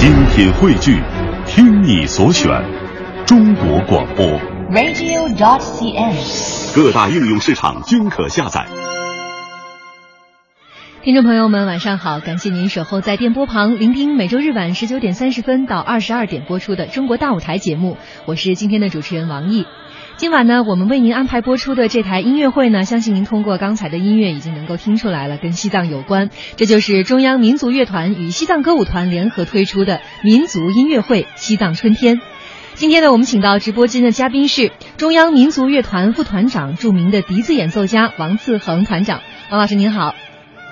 精品汇聚，听你所选，中国广播。radio.dot.cn，。各大应用市场均可下载。听众朋友们，晚上好！感谢您守候在电波旁，聆听每周日晚十九点三十分到二十二点播出的《中国大舞台》节目。我是今天的主持人王毅。今晚呢，我们为您安排播出的这台音乐会呢，相信您通过刚才的音乐已经能够听出来了，跟西藏有关。这就是中央民族乐团与西藏歌舞团联合推出的民族音乐会《西藏春天》。今天呢，我们请到直播间的嘉宾是中央民族乐团副团长、著名的笛子演奏家王次恒团长。王老师您好。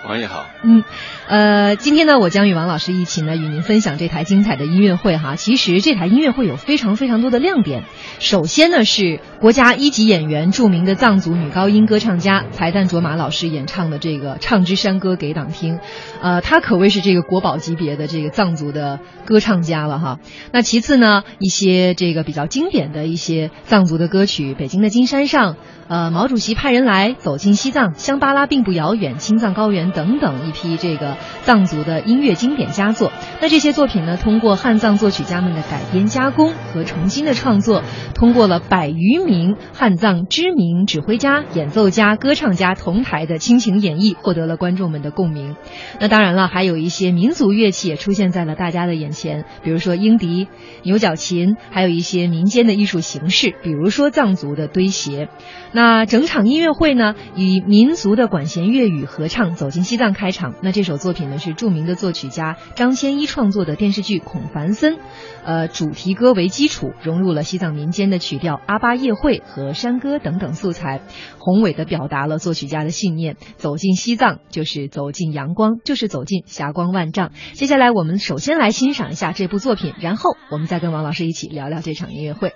王爷好，嗯，呃，今天呢，我将与王老师一起呢，与您分享这台精彩的音乐会哈。其实这台音乐会有非常非常多的亮点。首先呢，是国家一级演员、著名的藏族女高音歌唱家才旦卓玛老师演唱的这个《唱支山歌给党听》，呃，她可谓是这个国宝级别的这个藏族的歌唱家了哈。那其次呢，一些这个比较经典的一些藏族的歌曲，《北京的金山上》。呃，毛主席派人来，走进西藏，香巴拉并不遥远，青藏高原等等一批这个藏族的音乐经典佳作。那这些作品呢，通过汉藏作曲家们的改编加工和重新的创作，通过了百余名汉藏知名指挥家、演奏家、歌唱家同台的倾情演绎，获得了观众们的共鸣。那当然了，还有一些民族乐器也出现在了大家的眼前，比如说英笛、牛角琴，还有一些民间的艺术形式，比如说藏族的堆鞋。那整场音乐会呢，以民族的管弦乐与合唱走进西藏开场。那这首作作品呢，是著名的作曲家张千一创作的电视剧《孔繁森》，呃，主题歌为基础，融入了西藏民间的曲调阿巴叶会和山歌等等素材，宏伟地表达了作曲家的信念：走进西藏就是走进阳光，就是走进霞光万丈。接下来，我们首先来欣赏一下这部作品，然后我们再跟王老师一起聊聊这场音乐会。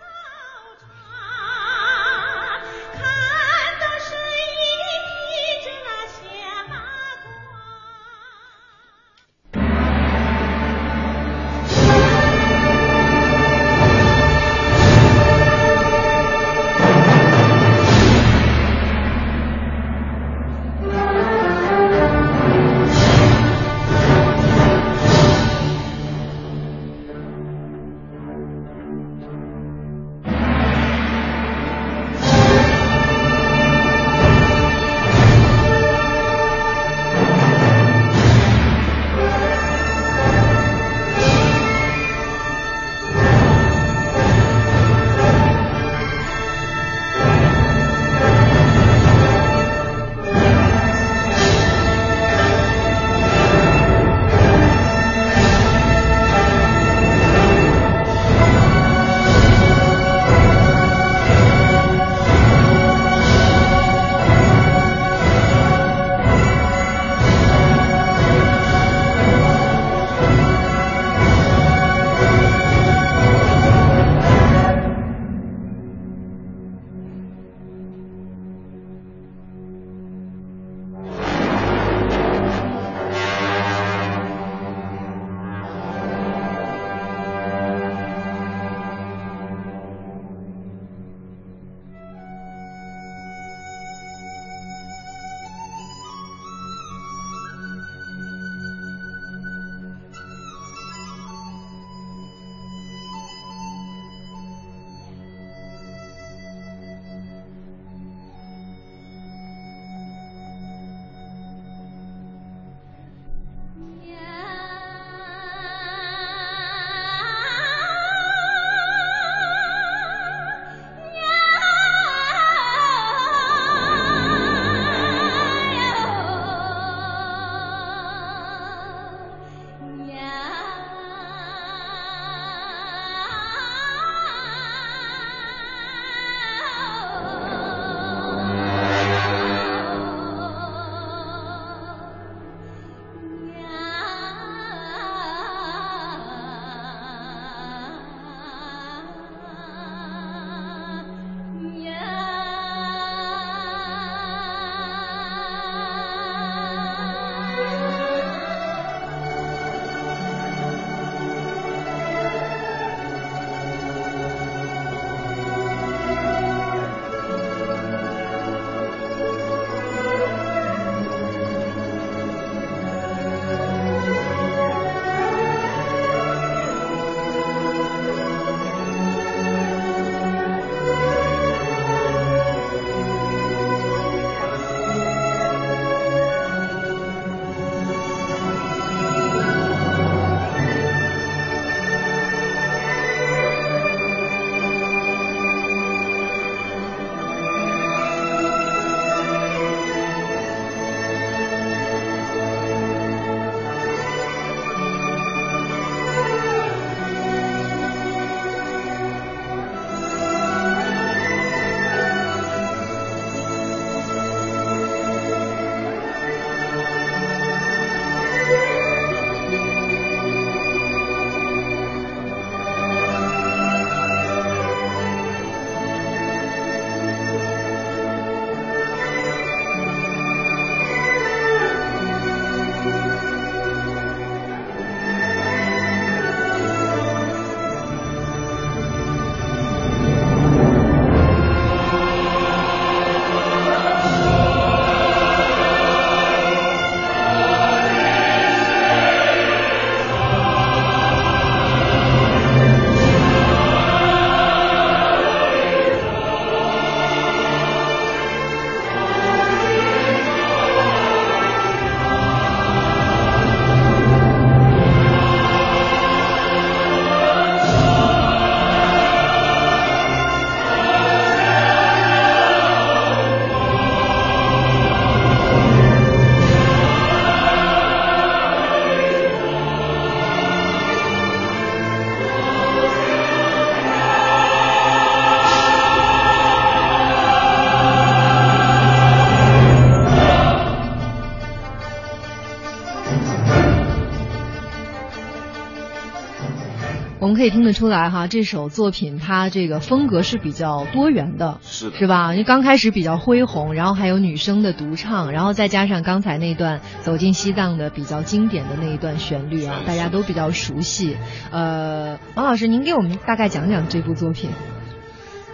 们可以听得出来哈，这首作品它这个风格是比较多元的，是是吧？你刚开始比较恢宏，然后还有女生的独唱，然后再加上刚才那段走进西藏的比较经典的那一段旋律啊，大家都比较熟悉。呃，王老师，您给我们大概讲讲这部作品。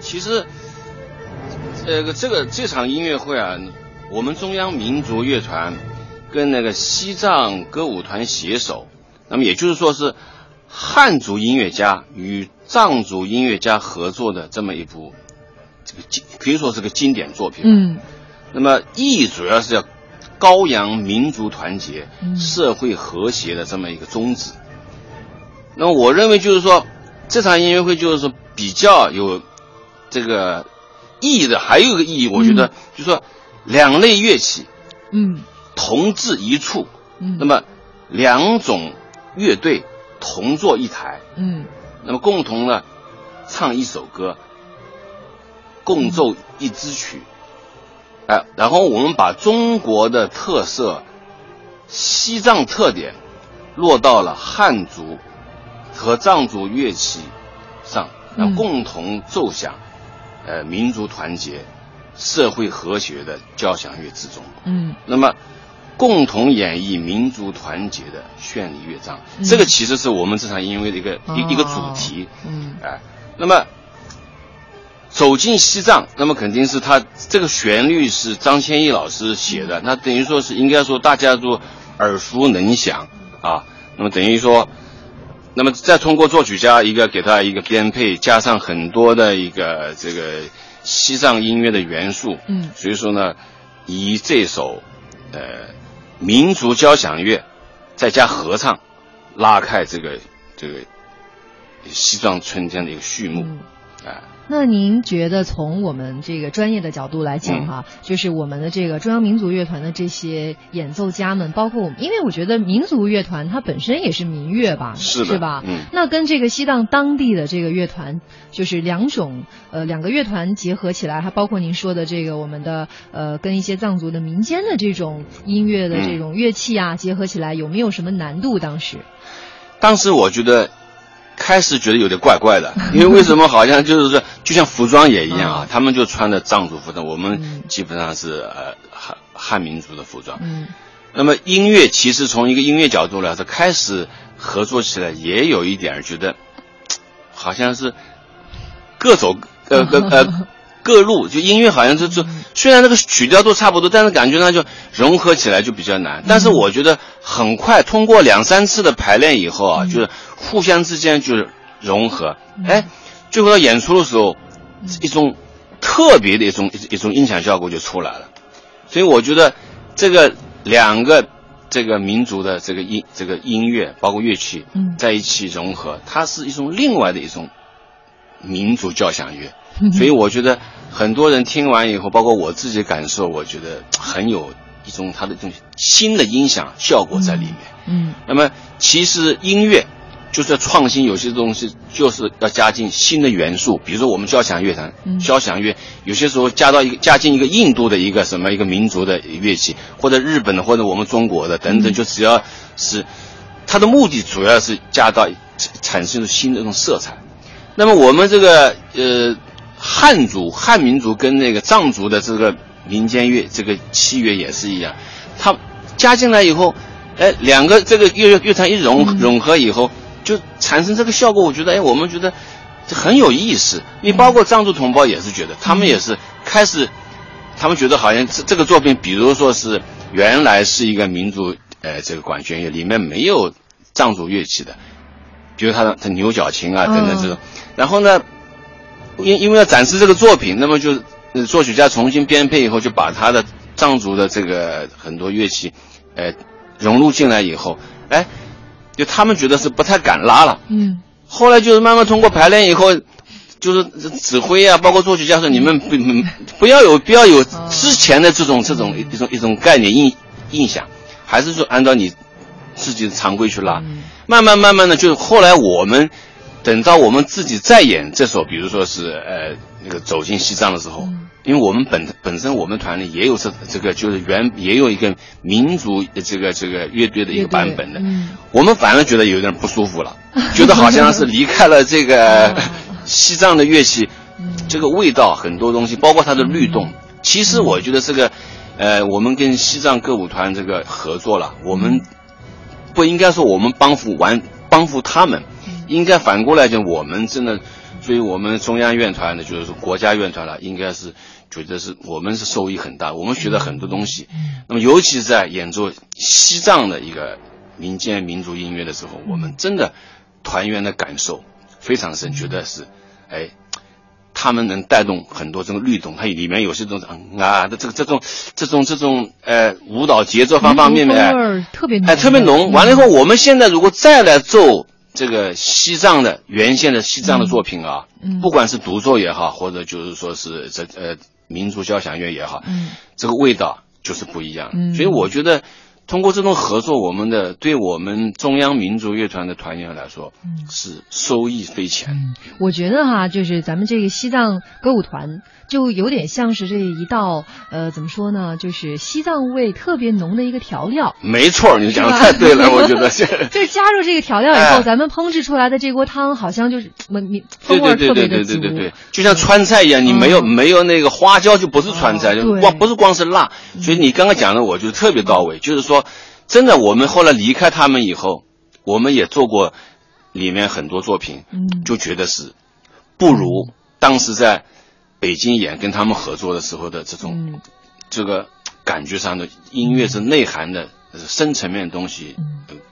其实，这个这个这场音乐会啊，我们中央民族乐团跟那个西藏歌舞团携手，那么也就是说是汉族音乐家与藏族音乐家合作的这么一部，这个经可以说是个经典作品。嗯，那么意义主要是要高扬民族团结、嗯。社会和谐的这么一个宗旨。那么我认为就是说，这场音乐会就是说比较有这个意义的，还有一个意义，我觉得就是说两类乐器嗯。同至一处，嗯，那么两种乐队同坐一台，嗯。那么共同呢唱一首歌，共奏一支曲，哎，然后我们把中国的特色、西藏特点落到了汉族和藏族乐器上，然后嗯共同奏响，呃，民族团结、社会和谐的交响乐之中。嗯。那么，共同演绎民族团结的绚丽乐章，嗯。这个其实是我们这场音乐会的一个、哦。一一个主题。嗯。哎，那么走进西藏，那么肯定是他这个旋律是张千艺老师写的，那等于说是应该说大家都耳熟能详啊。那么等于说，那么再通过作曲家一个给他一个编配，加上很多的一个这个西藏音乐的元素，嗯。所以说呢，以这首呃民族交响乐再加合唱，拉开这个这个西藏春天的一个序幕，嗯。哎、那您觉得从我们这个专业的角度来讲哈、就是我们的这个中央民族乐团的这些演奏家们，包括我们，因为我觉得民族乐团它本身也是民乐吧，是是吧？嗯那跟这个西藏当地的这个乐团，就是两种呃两个乐团结合起来，还包括您说的这个我们的呃跟一些藏族的民间的这种音乐的嗯这种乐器啊、结合起来，有没有什么难度？当时，当时我觉得。开始觉得有点怪怪的，因为为什么好像就是说，就像服装也一样啊，嗯。他们就穿的藏族服装，我嗯。们基本上是呃汉汉民族的服装。嗯。那么音乐其实从一个音乐角度来说，开始合作起来也有一点觉得，好像是各走呃 各呃各路，就音乐好像就就虽然那个曲调都差不多，但是感觉呢就融合起来就比较难。但是我觉得很快通过两三次的排练以后啊，就是互相之间就是融合，哎，最后到演出的时候，一种特别的一种一一种音响效果就出来了。所以我觉得这个两个这个民族的这个音这个音乐包括乐器嗯。在一起融合，它是一种另外的一种民族交响乐。所以我觉得很多人听完以后，包括我自己感受，我觉得很有一种它的这种新的音响效果在里面。嗯那么其实音乐就是要创新，有些东西就是要加进新的元素，比如说我们交响乐团，嗯交响乐有些时候加到一个加进一个印度的一个什么一个民族的乐器，或者日本的，或者我们中国的等等，就只要是它的目的主要是加到产生新的这种色彩。那么我们这个呃汉族汉民族跟那个藏族的这个民间乐这个器乐也是一样，它加进来以后，哎，两个这个乐乐团一融嗯融合以后，就产生这个效果。我觉得，哎，我们觉得这很有意思。你包括藏族同胞也是觉得，他们也是开始，他们觉得好像这这个作品，比如说是原来是一个民族呃这个管弦乐，里面没有藏族乐器的，比如他的他牛角琴啊等等这种。然后呢，因因为要展示这个作品，那么就呃作曲家重新编配以后，就把他的藏族的这个很多乐器，呃，融入进来以后，哎，就他们觉得是不太敢拉了。嗯后来就是慢慢通过排练以后，就是指挥啊，包括作曲家说，你们不不不要有不要有之前的这种这种一种一种概念印印象，还是说按照你自己的常规去拉。嗯慢慢慢慢的，就是后来我们等到我们自己再演这首，比如说是呃那个走进西藏的时候，嗯。因为我们本本身我们团里也有这这个就是原也有一个民族这个这个乐队的一个版本的，嗯，我们反而觉得有点不舒服了，觉得好像是离开了这个西藏的乐器，这个味道很多东西，包括它的律动。其实我觉得这个，呃，我们跟西藏歌舞团这个合作了，我们不应该说我们帮扶完帮扶他们，应该反过来讲，我们真的，所以我们中央院团呢，就是说国家院团了，应该是觉得是我们是受益很大，我们学了很多东西。那么尤其是在演奏西藏的一个民间民族音乐的时候，我们真的团员的感受非常深，觉得是，哎。他们能带动很多这种律动，它里面有些这种啊的这个这种这种这种呃舞蹈节奏方方面面哎特别哎特别浓。完了以后，我们现在如果再来奏这个西藏的原先的西藏的作品啊，不管是独奏也好，或者就是说是这呃民族交响乐也好，嗯，这个味道就是不一样。嗯，所以我觉得。通过这种合作，我们的对我们中央民族乐团的团员来说，嗯，是收益匪浅。嗯，我觉得哈，就是咱们这个西藏歌舞团，就有点像是这一道，呃，怎么说呢，就是西藏味特别浓的一个调料。没错，你讲的太对了，我觉得。就是加入这个调料以后，咱们烹制出来的这锅汤，好像就是风风味特别的足。对对对对对对，就像川菜一样，你没有没有那个花椒就不是川菜，就光不是光是辣。所以你刚刚讲的，我觉得特别到位，就是说。真的，我们后来离开他们以后，我们也做过里面很多作品，嗯，就觉得是不如当时在北京演跟他们合作的时候的这种这个感觉上的音乐是内涵的。深层面的东西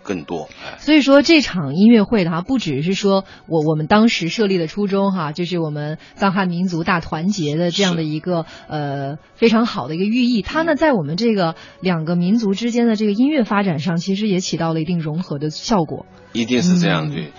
更多，所以说这场音乐会的哈，不只是说我我们当时设立的初衷哈，就是我们藏汉民族大团结的这样的一个呃非常好的一个寓意。它呢，在我们这个两个民族之间的这个音乐发展上，其实也起到了一定融合的效果。一定是这样对，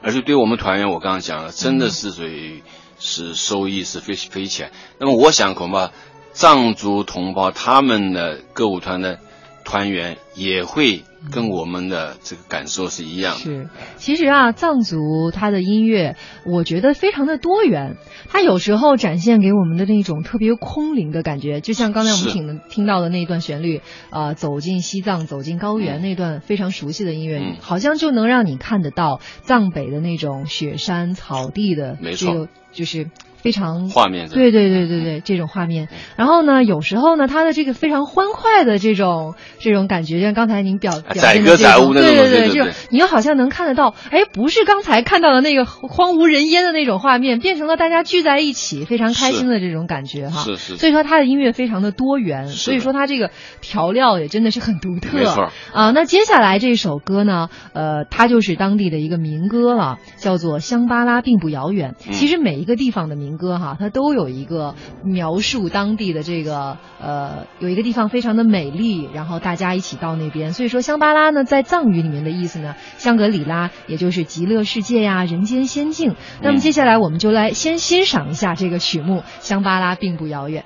而且对我们团员，我刚刚讲了，真的是属于是收益是非非浅。那么我想恐怕藏族同胞他们的歌舞团的。团员也会跟我们的这个感受是一样的。是，其实啊，藏族它的音乐，我觉得非常的多元。它有时候展现给我们的那种特别空灵的感觉，就像刚才我们听听到的那一段旋律，啊，走进西藏，走进高原那段非常熟悉的音乐，好像就能让你看得到藏北的那种雪山草地的，没错，就是。非常画面，对对对对对，这种画面。然后呢，有时候呢，他的这个非常欢快的这种这种感觉，像刚才您表表现的这种，对对对，这种你又好像能看得到，哎，不是刚才看到的那个荒无人烟的那种画面，变成了大家聚在一起非常开心的这种感觉哈。是是。所以说他的音乐非常的多元，所以说他这个调料也真的是很独特。没错。啊，那接下来这首歌呢，呃，它就是当地的一个民歌了，叫做《香巴拉并不遥远》。其实每一个地方的民歌哈，它都有一个描述当地的这个呃，有一个地方非常的美丽，然后大家一起到那边。所以说香巴拉呢，在藏语里面的意思呢，香格里拉也就是极乐世界呀，人间仙境。那么接下来我们就来先欣赏一下这个曲目《香巴拉并不遥远》。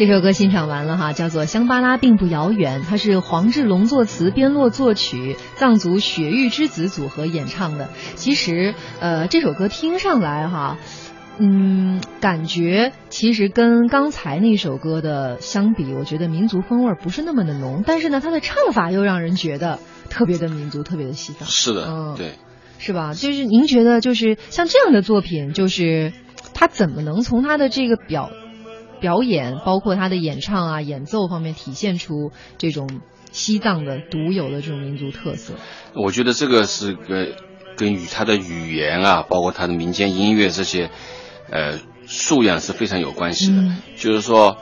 这首歌欣赏完了哈，叫做《香巴拉并不遥远》，它是黄志龙作词、边洛作曲，藏族雪域之子组合演唱的。其实，呃，这首歌听上来哈，嗯，感觉其实跟刚才那首歌的相比，我觉得民族风味不是那么的浓，但是呢，它的唱法又让人觉得特别的民族，特别的西藏。是的，嗯，对，是吧？就是您觉得，就是像这样的作品，就是他怎么能从他的这个表。表演包括他的演唱啊、演奏方面，体现出这种西藏的独有的这种民族特色。我觉得这个是跟跟与他的语言啊，包括他的民间音乐这些，呃，素养是非常有关系的。嗯就是说，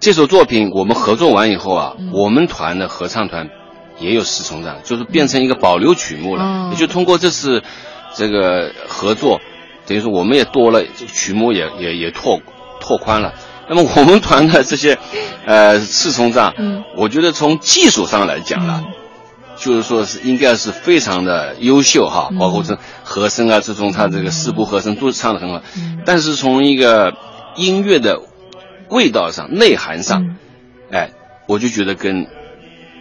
这首作品我们合作完以后啊，嗯我们团的合唱团也有四重唱，就是变成一个保留曲目了。嗯也就通过这次这个合作，等于说我们也多了这个曲目也也也拓拓宽了。那么我们团的这些，呃，四重唱，嗯。我觉得从技术上来讲呢，就是说是应该是非常的优秀哈，嗯。包括这和声啊，这种他这个四部和声都是唱的很好。嗯。但是从一个音乐的味道上、内涵上，嗯。哎，我就觉得跟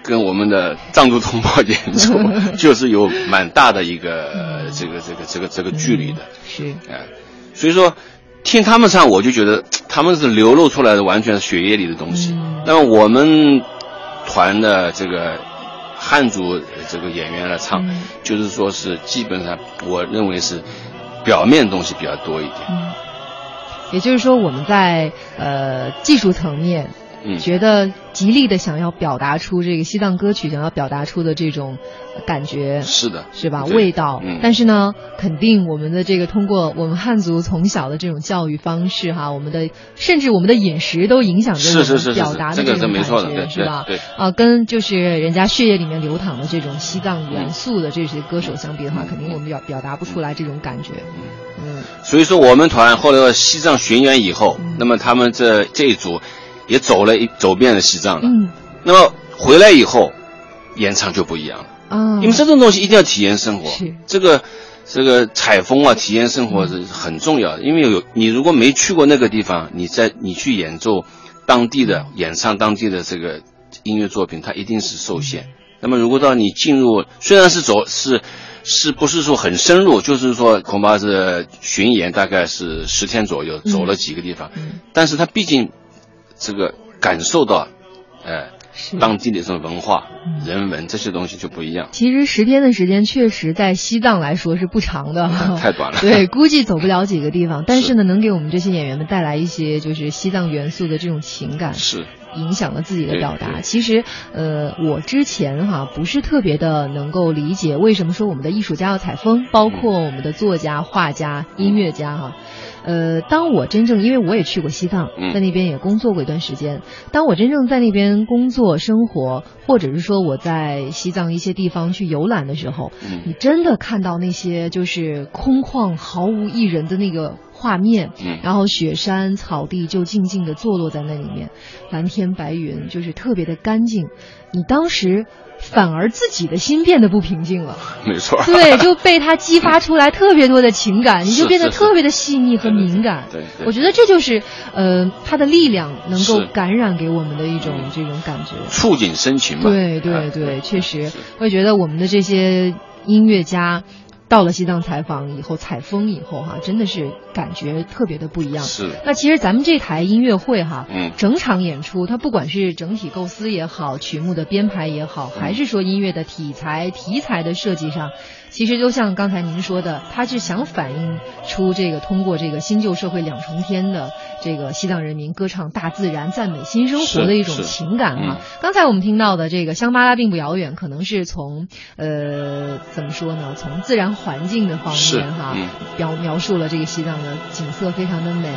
跟我们的藏族同胞演出 就是有蛮大的一个、呃这个这个这个这个距离的，是。哎，所以说听他们唱，我就觉得 他们是流露出来的完全是血液里的东西。嗯那么我们团的这个汉族这个演员来唱，嗯就是说是基本上我认为是表面东西比较多一点。嗯，也就是说我们在呃技术层面嗯。觉得极力的想要表达出这个西藏歌曲想要表达出的这种感觉，是的，是吧？味道，嗯。但是呢，肯定我们的这个通过我们汉族从小的这种教育方式哈，我们的甚至我们的饮食都影响着表达的这个种感是没错的觉，对是吧？啊，跟就是人家血液里面流淌的这种西藏元素的这些歌手相比的话，肯定我们表表达不出来这种感觉。嗯所以说我们团后来到西藏巡演以后，嗯。那么他们这这一组也走了一走遍了西藏了。嗯那么回来以后，演唱就不一样了。啊，因为这种东西一定要体验生活是，这个这个采风啊，体验生活是很重要的。因为有你如果没去过那个地方，你在你去演奏当地的演唱当地的这个音乐作品，它一定是受限。那么如果到你进入，虽然是走是是不是说很深入，就是说恐怕是巡演大概是十天左右，嗯走了几个地方，嗯但是它毕竟这个感受到，呃，当地的这种文化、嗯人文这些东西就不一样。其实十天的时间确实在西藏来说是不长的，太短了对，估计走不了几个地方，但是呢，能给我们这些演员们带来一些就是西藏元素的这种情感。是，影响了自己的表达。其实，呃，我之前哈不是特别的能够理解为什么说我们的艺术家要采风，包括我们的作家、画家、音乐家哈。呃，当我真正因为我也去过西藏，嗯。在那边也工作过一段时间，当我真正在那边工作生活，或者是说我在西藏一些地方去游览的时候，嗯。你真的看到那些就是空旷毫无一人的那个画面，嗯。然后雪山草地就静静的坐落在那里面，蓝天白云就是特别的干净，你当时反而自己的心变得不平静了，没错。对，就被他激发出来特别多的情感，你就变得特别的细腻和敏感。对我觉得这就是呃他的力量能够感染给我们的一种这种感觉。触景生情嘛。对对哎对，确实是，我觉得我们的这些音乐家。到了西藏采访以后，采风以后哈，真的是感觉特别的不一样。是那其实咱们这台音乐会哈，嗯整场演出，它不管是整体构思也好，曲目的编排也好，还是说音乐的题材、题材的设计上，其实就像刚才您说的，他是想反映出这个通过这个新旧社会两重天的这个西藏人民歌唱大自然、赞美新生活的一种情感啊。嗯刚才我们听到的这个香巴拉并不遥远，可能是从呃怎么说呢？从自然环境的方面哈，嗯描描述了这个西藏的景色非常的美。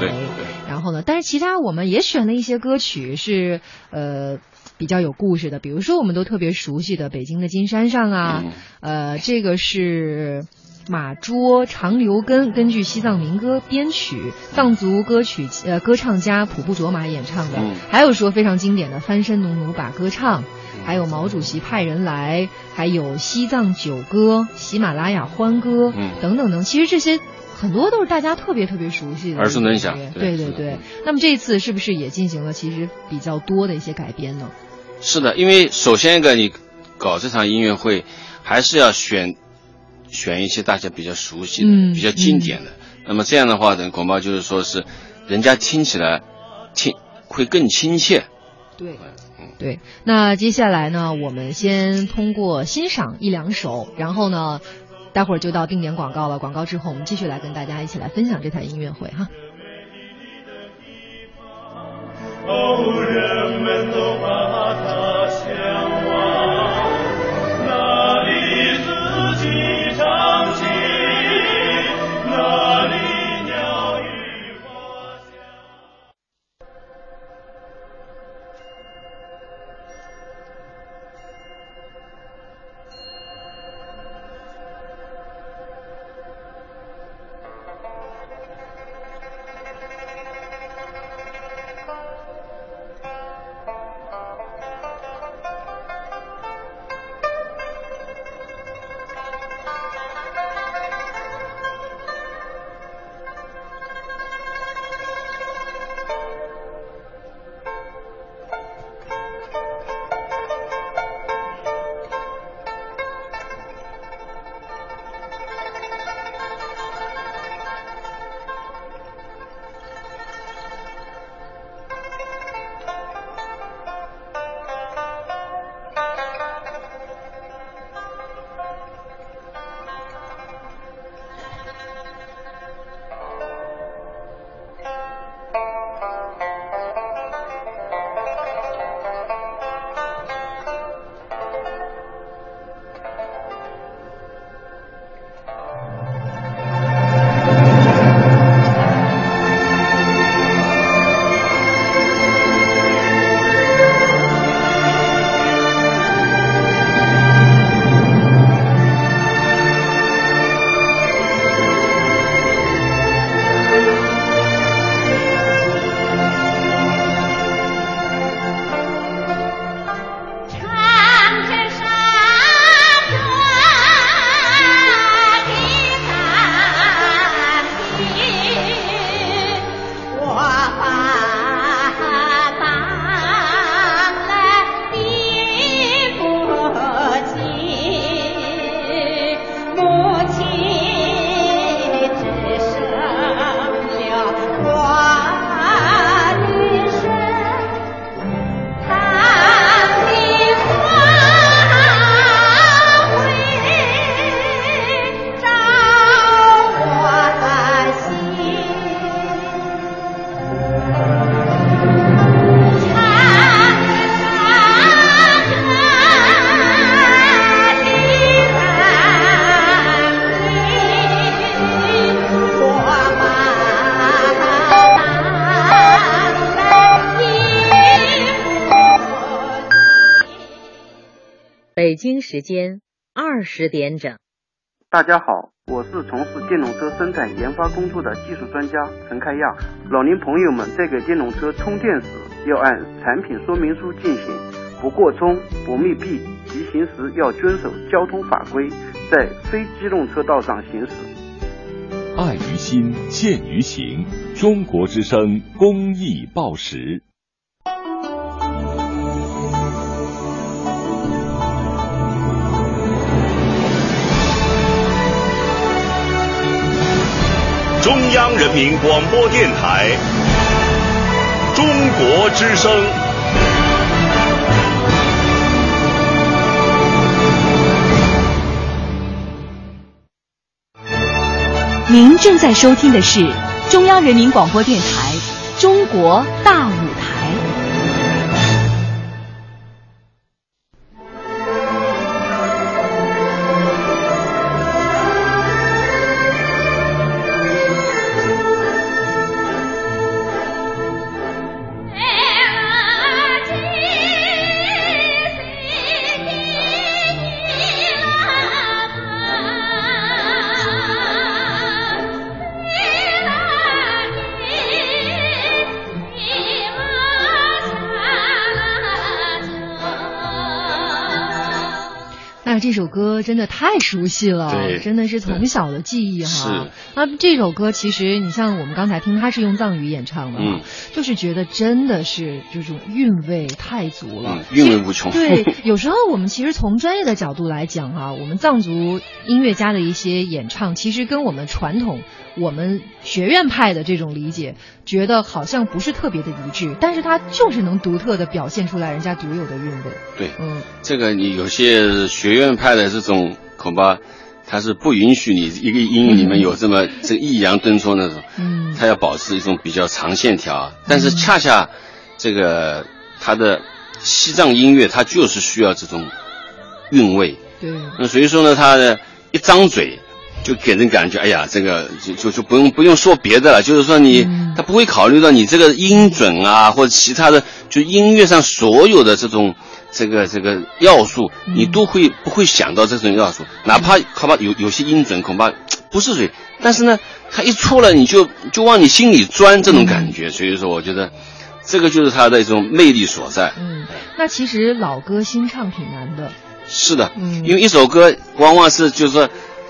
然后呢，但是其他我们也选了一些歌曲是呃比较有故事的，比如说我们都特别熟悉的《北京的金山上》啊，嗯。呃，这个是。马卓、长留根根据西藏民歌编曲，藏族歌曲呃歌唱家普布卓玛演唱的，嗯。还有说非常经典的翻身农奴把歌唱，还有毛主席派人来，还有西藏九歌、喜马拉雅欢歌、嗯。等等等，其实这些很多都是大家特别特别熟悉的，耳熟能详对对对。那么这一次是不是也进行了其实比较多的一些改编呢？是的，因为首先一个你搞这场音乐会，还是要选选一些大家比较熟悉的、嗯比较经典的。那么这样的话呢，恐怕就是说是人家听起来听会更亲切。对。嗯，对，那接下来呢，我们先通过欣赏一两首，然后呢，待会儿就到定点广告了。广告之后，我们继续来跟大家一起来分享这台音乐会哈。哦，人们都把京时间二十点整。大家好，我是从事电动车生产研发工作的技术专家陈开亚。老年朋友们在给电动车充电时，要按产品说明书进行，不过充、不密闭，骑行时要遵守交通法规，在非机动车道上行驶。爱于心，见于行。中国之声公益报时。中央人民广播电台《中国之声》。您正在收听的是中央人民广播电台《中国大舞这首歌真的太熟悉了，对真的是从小的记忆哈。那这首歌其实你像我们刚才听，他是用藏语演唱的，嗯，就是觉得真的是这种韵味太足了，嗯，韵味无穷。对，有时候我们其实从专业的角度来讲哈、我们藏族音乐家的一些演唱，其实跟我们传统我们学院派的这种理解，觉得好像不是特别的一致，但是它就是能独特的表现出来人家独有的韵味。对，嗯，这个你有些学院派的这种，恐怕他是不允许你一个音乐里面有这么这个抑扬顿挫那种，嗯，他要保持一种比较长线条，但是恰恰这个他的西藏音乐，它就是需要这种韵味。对，那所以说呢，他的一张嘴就给人感觉，哎呀，这个就就就不用不用说别的了，就是说你、嗯。他不会考虑到你这个音准啊，或者其他的，就音乐上所有的这种这个这个要素，你都会不会想到这种要素，哪怕恐怕有有些音准恐怕不是谁，但是呢，他一出来你就就往你心里钻这种感觉，所以说我觉得这个就是他的一种魅力所在。嗯，那其实老歌新唱挺难的。是的，嗯。因为一首歌往往是就是说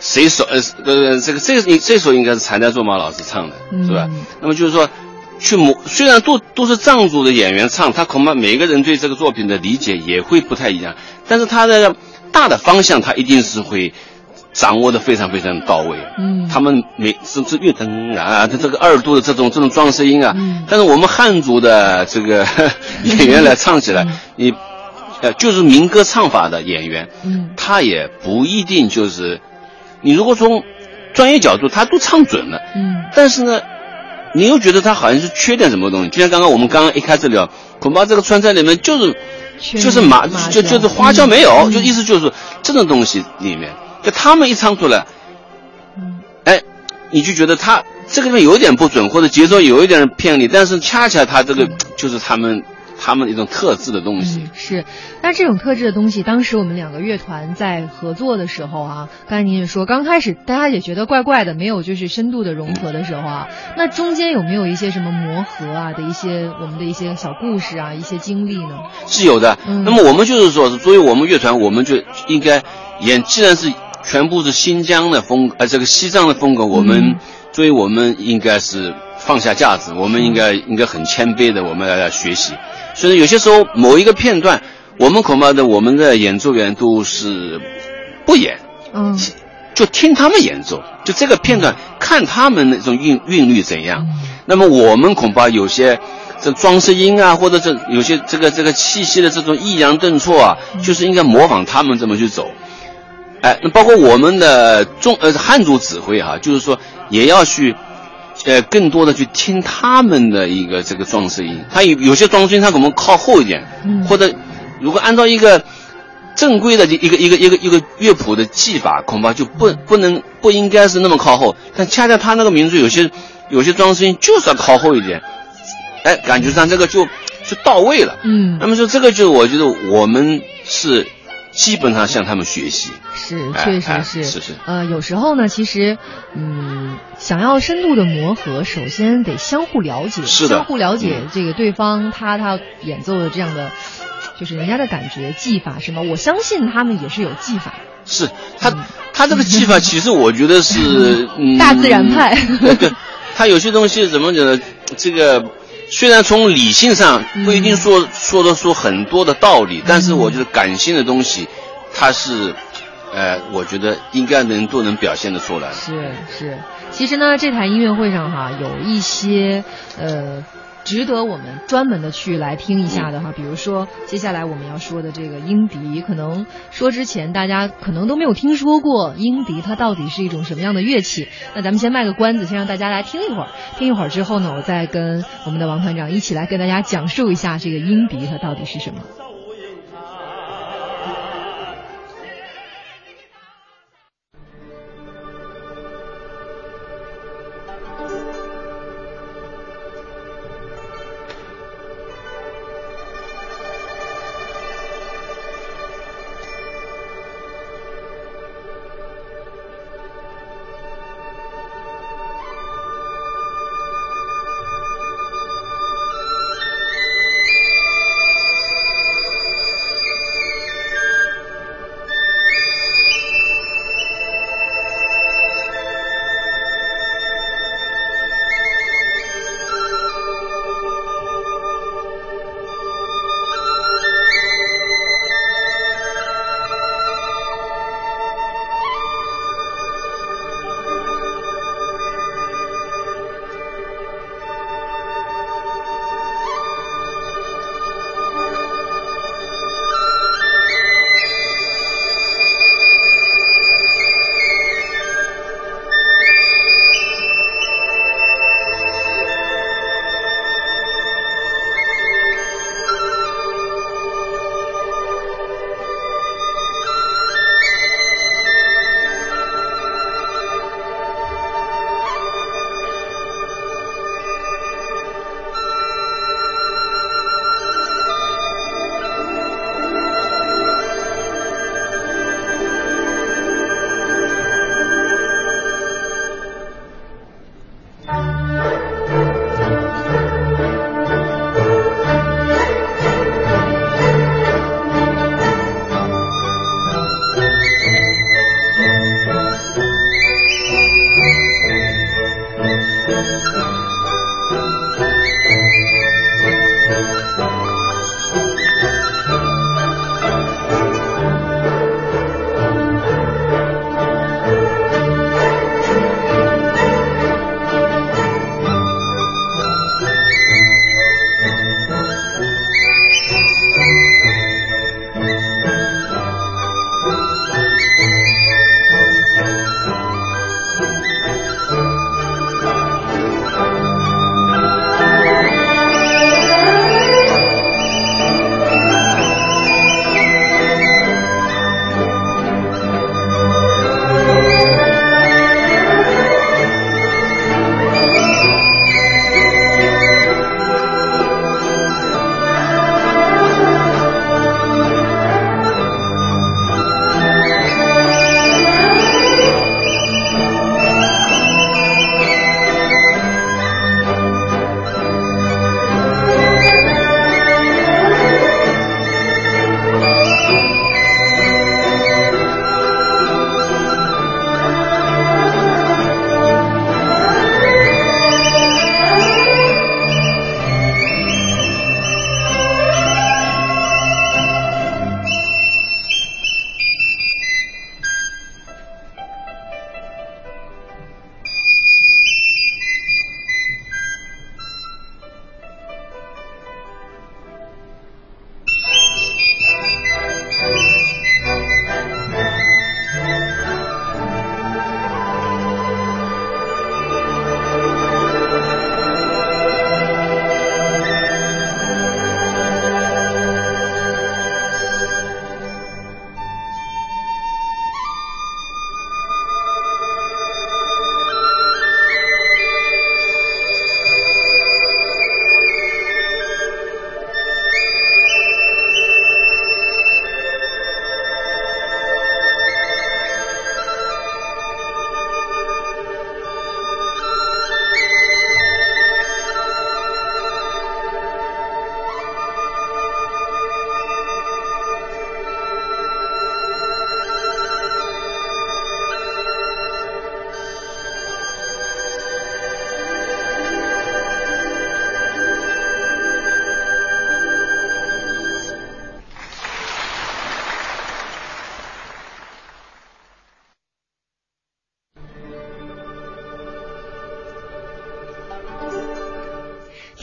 谁首呃呃这个这个你这首应该是柴代卓玛老师唱的，是吧？嗯那么就是说。去模虽然都都是藏族的演员唱，他恐怕每个人对这个作品的理解也会不太一样，但是他的大的方向他一定是会掌握的非常非常到位。嗯，他们每甚至乐灯啊，他这个二度的这种这种装饰音啊，嗯但是我们汉族的这个 演员来唱起来，嗯你呃就是民歌唱法的演员，嗯他也不一定就是，你如果从专业角度，他都唱准了，嗯。但是呢，你又觉得他好像是缺点什么东西，就像刚刚我们刚刚一开始聊，恐怕这个川菜里面就是就是麻麻就就是花椒嗯。没有，嗯。就意思就是这种东西里面，就他们一唱出来，嗯。哎，你就觉得他这个地方有点不准，或者节奏有一点偏离，但是恰恰他这个就是他们他们一种特质的东西。嗯，是，但这种特质的东西，当时我们两个乐团在合作的时候啊，刚才您也说，刚开始大家也觉得怪怪的，没有就是深度的融合的时候啊，那中间有没有一些什么磨合啊的一些我们的一些小故事啊，一些经历呢？是有的。嗯那么我们就是说，作为我们乐团，我们就应该演，既然是全部是新疆的风，呃，这个西藏的风格，我们、嗯所以我们应该是放下架子，我们应该应该很谦卑的，我们来来学习。所以有些时候某一个片段，我们恐怕的我们的演奏员都是不演，嗯就听他们演奏，就这个片段看他们那种韵韵律怎样。嗯那么我们恐怕有些这装饰音啊，或者这有些这个这个气息的这种抑扬顿挫啊，就是应该模仿他们这么去走。哎，那包括我们的中呃汉族指挥哈、就是说也要去。呃，更多的去听他们的一个这个装饰音，他有有些装饰音，他可能靠后一点，嗯或者如果按照一个正规的一个一个一个一个乐谱的技法，恐怕就不不能不应该是那么靠后。但恰恰他那个民族有些有些装饰音就是要靠后一点，哎，感觉上这个就就到位了。嗯那么说这个就我觉得我们是基本上向他们学习。是，确实是，是是呃，有时候呢，其实，嗯，想要深度的磨合，首先得相互了解，是的相互了解嗯这个对方他他演奏的这样的，就是人家的感觉技法是吗？我相信他们也是有技法，是他他这个技法，其实我觉得是 嗯大自然派 他有些东西怎么讲呢？这个虽然从理性上不一定说、说得出很多的道理，但是我觉得感性的东西，它是，呃，我觉得应该能都能表现得出来。是是，其实呢，这台音乐会上哈有一些呃。值得我们专门的去来听一下的哈，比如说接下来我们要说的这个英笛，可能说之前大家可能都没有听说过英笛，它到底是一种什么样的乐器？那咱们先卖个关子，先让大家来听一会儿，听一会儿之后呢，我再跟我们的王团长一起来跟大家讲述一下这个英笛它到底是什么。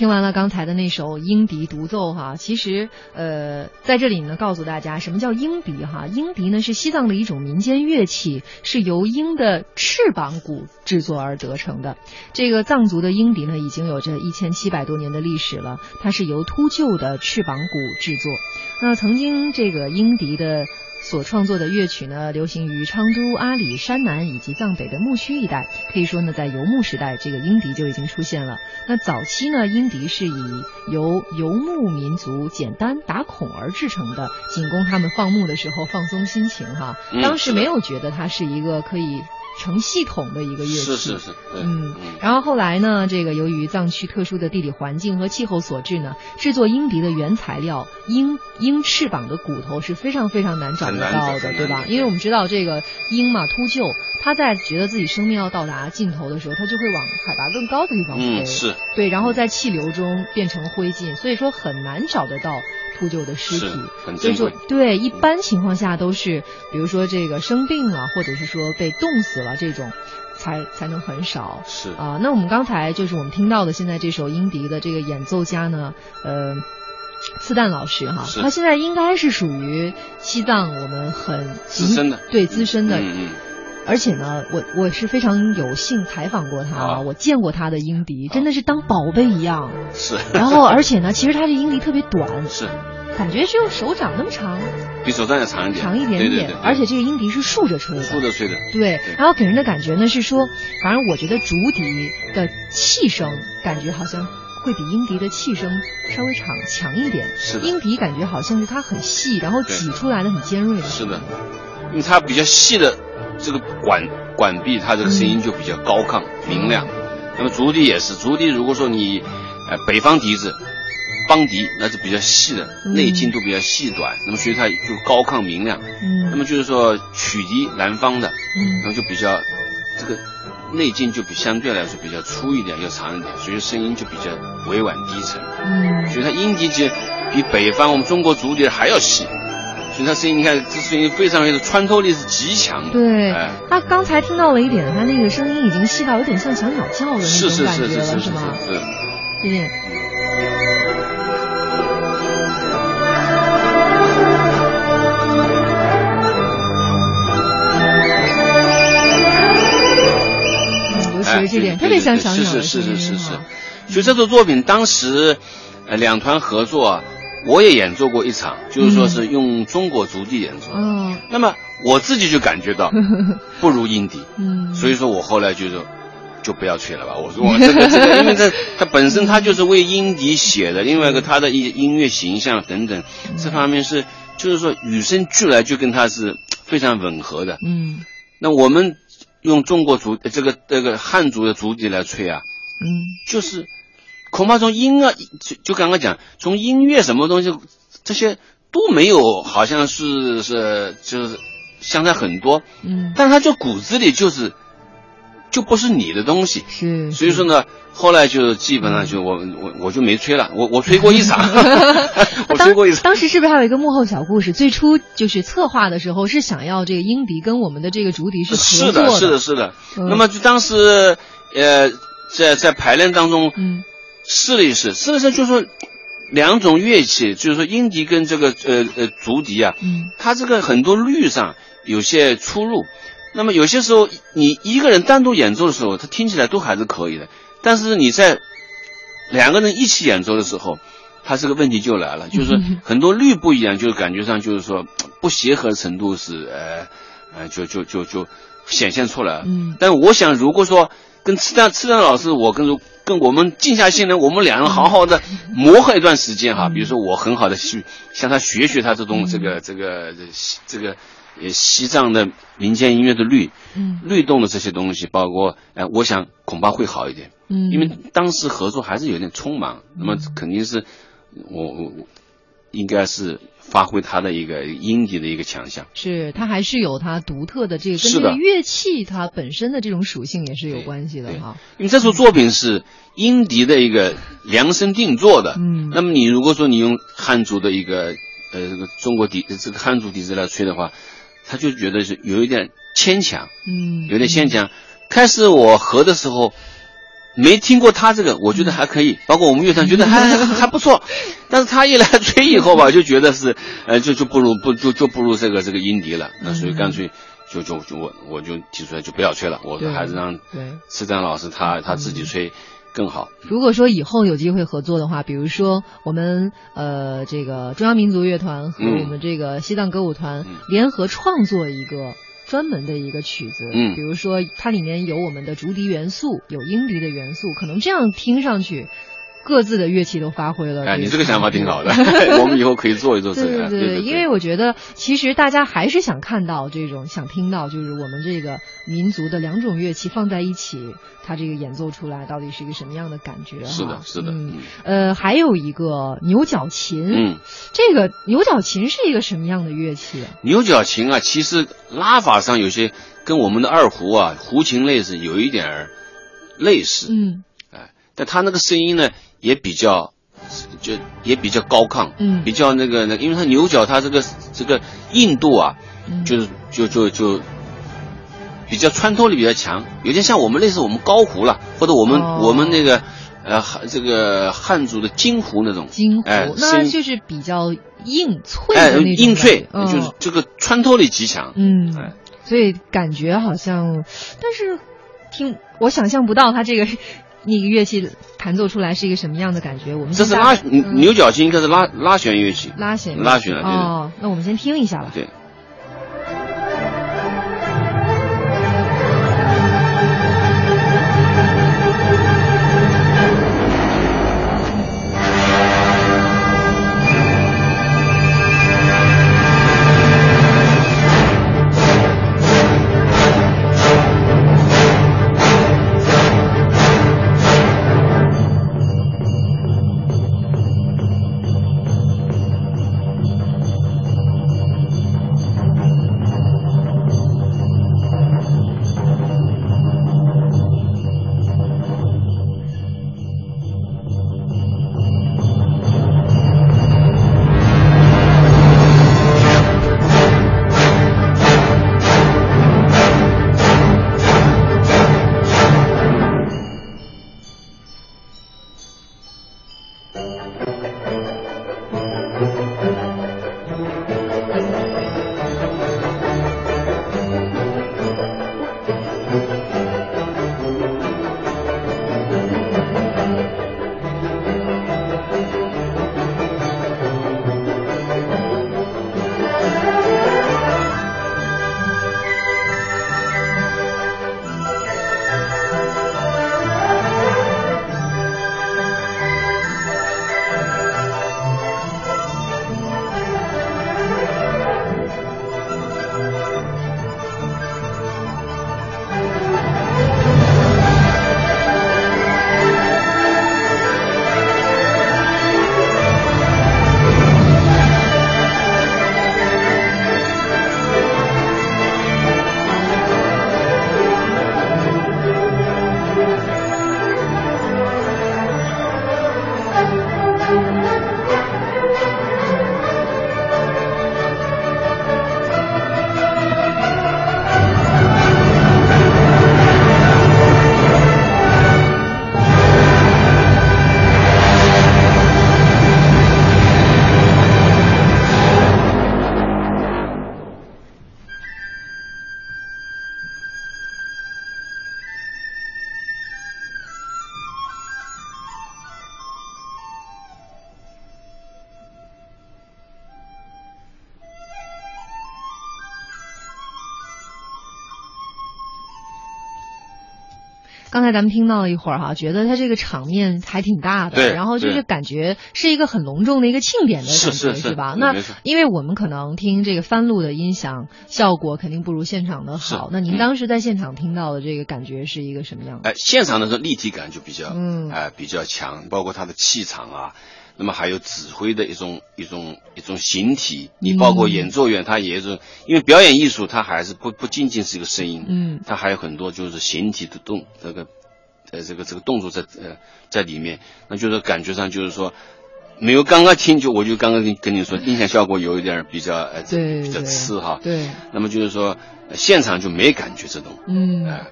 听完了刚才的那首鹰笛独奏哈，其实呃，在这里呢，告诉大家什么叫鹰笛哈？鹰笛呢是西藏的一种民间乐器，是由鹰的翅膀骨制作而得成的。这个藏族的鹰笛呢，已经有着一千七百多年的历史了，它是由秃鹫的翅膀骨制作。那曾经这个鹰笛的。所创作的乐曲呢，流行于昌都、阿里、山南以及藏北的牧区一带。可以说呢，在游牧时代，这个鹰笛就已经出现了。那早期呢，鹰笛是以由游牧民族简单打孔而制成的，仅供他们放牧的时候放松心情哈。嗯当时没有觉得它是一个可以成系统的一个乐器。是是是，嗯，然后后来呢，这个由于藏区特殊的地理环境和气候所致呢，制作鹰笛的原材料鹰鹰翅膀的骨头是非常非常难找得到的，对吧因为我们知道这个鹰嘛，秃鹫，它在觉得自己生命要到达尽头的时候，他就会往海拔更高的地方飞，嗯是对，然后在气流中变成灰烬，所以说很难找得到秃鹫的尸是体。所以说很珍贵。，对，一般情况下都是，比如说这个生病了，或者是说被冻死了这种，才才能很少。是啊，那我们刚才就是我们听到的现在这首英迪的这个演奏家呢，呃，次旦老师哈，他现在应该是属于西藏我们很资深的对资深的，嗯嗯而且呢，我我是非常有幸采访过他，啊我见过他的鹰笛，真的是当宝贝一样。是。然后，而且呢，其实他这鹰笛特别短，是。感觉只有手掌那么长，比手掌要长一点，长一点点，对对对，而且这个鹰笛是竖着吹的，竖着吹的，对，然后给人的感觉呢是说，反正我觉得竹笛的气声感觉好像会比鹰笛的气声稍微长强一点。是的。鹰笛感觉好像是它很细，然后挤出来的很尖锐的。是的，因为它比较细的这个管管壁，它这个声音就比较高亢明亮。那么竹笛也是，竹笛如果说你呃北方笛子。邦笛那是比较细的，嗯内径都比较细短，那么所以它就高亢明亮。那嗯么就是说曲笛南方的，然嗯后就比较这个内径就比相对来说比较粗一点，要长一点，所以声音就比较委婉低沉。嗯所以它音笛其实比北方我们中国竹笛还要细，所以他声音你看这声音非常的穿透力是极强的。对哎，他刚才听到了一点，他那个声音已经细到有点像小鸟叫的那是是种感觉了，是是是是吗？是，对对。嗯尤其是这点，哎特别像小鸟是是是是是是哈。所以这首作品当时呃两团合作啊，我也演奏过一场，就是说是用中国竹笛演奏。嗯那么我自己就感觉到 不如英笛，嗯，所以说我后来就说就不要吹了吧。我说我这个这个，因为这它本身它就是为音笛写的，另外一个它的音音乐形象等等这方面是就是说与生俱来就跟它是非常吻合的。嗯那我们用中国竹这个这个汉族的竹笛来吹啊，嗯就是恐怕从音啊，就就刚刚讲，从音乐什么东西这些都没有，好像是是就是相差很多，嗯，但他就骨子里就是就不是你的东西，是，所以说呢，后来就基本上就我我我就没吹了，我我吹过一场，我吹过一场。当时是不是还有一个幕后小故事？最初就是策划的时候是想要这个鹰笛跟我们的这个竹笛是合作是的，是的，是的。嗯。那么就当时呃，在在排练当中，嗯试了一试，试了一试，就是说两种乐器，就是说音笛跟这个呃呃竹笛啊，嗯它这个很多律上有些出入。那么有些时候你一个人单独演奏的时候，它听起来都还是可以的，但是你在两个人一起演奏的时候，它这个问题就来了，就是很多律不一样，就是感觉上就是说不协和程度是呃呃就就就就显现出来了。嗯但我想，如果说跟次丹次丹老师，我跟如跟我们静下心来，我们两人好好的磨合一段时间哈，嗯比如说我很好的去向他学学他这种这个这个这个呃西藏的民间音乐的律嗯律动的这些东西，包括呃，我想恐怕会好一点，嗯，因为当时合作还是有点匆忙，那么肯定是我我我应该是发挥他的一个音笛的一个强项。是他还是有他独特的这个跟这个乐器它本身的这种属性也是有关系的哈。因为这首作品是音笛的一个量身定做的，嗯那么你如果说你用汉族的一个呃这个中国笛这个汉族笛子来吹的话，他就觉得是有一点牵强，嗯，有点牵强。开始我合的时候，没听过他这个，我觉得还可以，包括我们乐团觉得还还 还不错，但是他一来吹以后吧，就觉得是，呃，就就不如不就就不如这个这个音笛了，那所以干脆就就就我我就提出来就不要吹了，我说还是让对。施展老师他他自己吹更好。如果说以后有机会合作的话，比如说我们呃这个中央民族乐团和嗯我们这个西藏歌舞团联合创作一个专门的一个曲子，嗯比如说它里面有我们的竹笛元素，有英笛的元素，可能这样听上去。各自的乐器都发挥了。哎，你这个想法挺好的，我们以后可以做一做这个。对对对，因为我觉得其实大家还是想看到这种，想听到就是我们这个民族的两种乐器放在一起，它这个演奏出来到底是一个什么样的感觉？是的，是的。嗯，呃，还有一个牛角琴，嗯，这个牛角琴是一个什么样的乐器啊？牛角琴啊，其实拉法上有些跟我们的二胡啊、胡琴类似，有一点儿类似。嗯，哎，但它那个声音呢，也比较。就也比较高亢，嗯，比较那个那，因为它牛角它这个这个硬度啊，嗯、就是就就就比较穿透力比较强，有点像我们类似我们高胡了，或者我们、哦、我们那个呃这个汉族的金胡那种金湖，哎，那就是比较硬脆哎的那种，硬脆，嗯、就是这个穿透力极强，嗯，哎，所以感觉好像，但是听我想象不到它这个。那个乐器弹奏出来是一个什么样的感觉？我们这是拉、嗯、牛角琴，应该是拉拉弦乐器，拉弦拉弦啊，哦，那我们先听一下吧。对。刚才咱们听到了一会儿哈，觉得他这个场面还挺大的，对，然后就是感觉是一个很隆重的一个庆典的感觉，是是吧？那因为我们可能听这个翻录的音响效果肯定不如现场的好。那您当时在现场听到的这个感觉是一个什么样的？哎，现场的时候立体感就比较，嗯，哎，比较强，包括它的气场啊，那么还有指挥的一种一种一种形体，你包括演奏员他也是，因为表演艺术它还是不不仅仅是一个声音，嗯，它还有很多就是形体的动这个。呃，这个这个动作在呃在里面，那就是感觉上就是说，没有刚刚听就我就刚刚跟跟你说，音响效果有一点比较呃对比较次哈，对，那么就是说、呃、现场就没感觉这种，嗯，呃、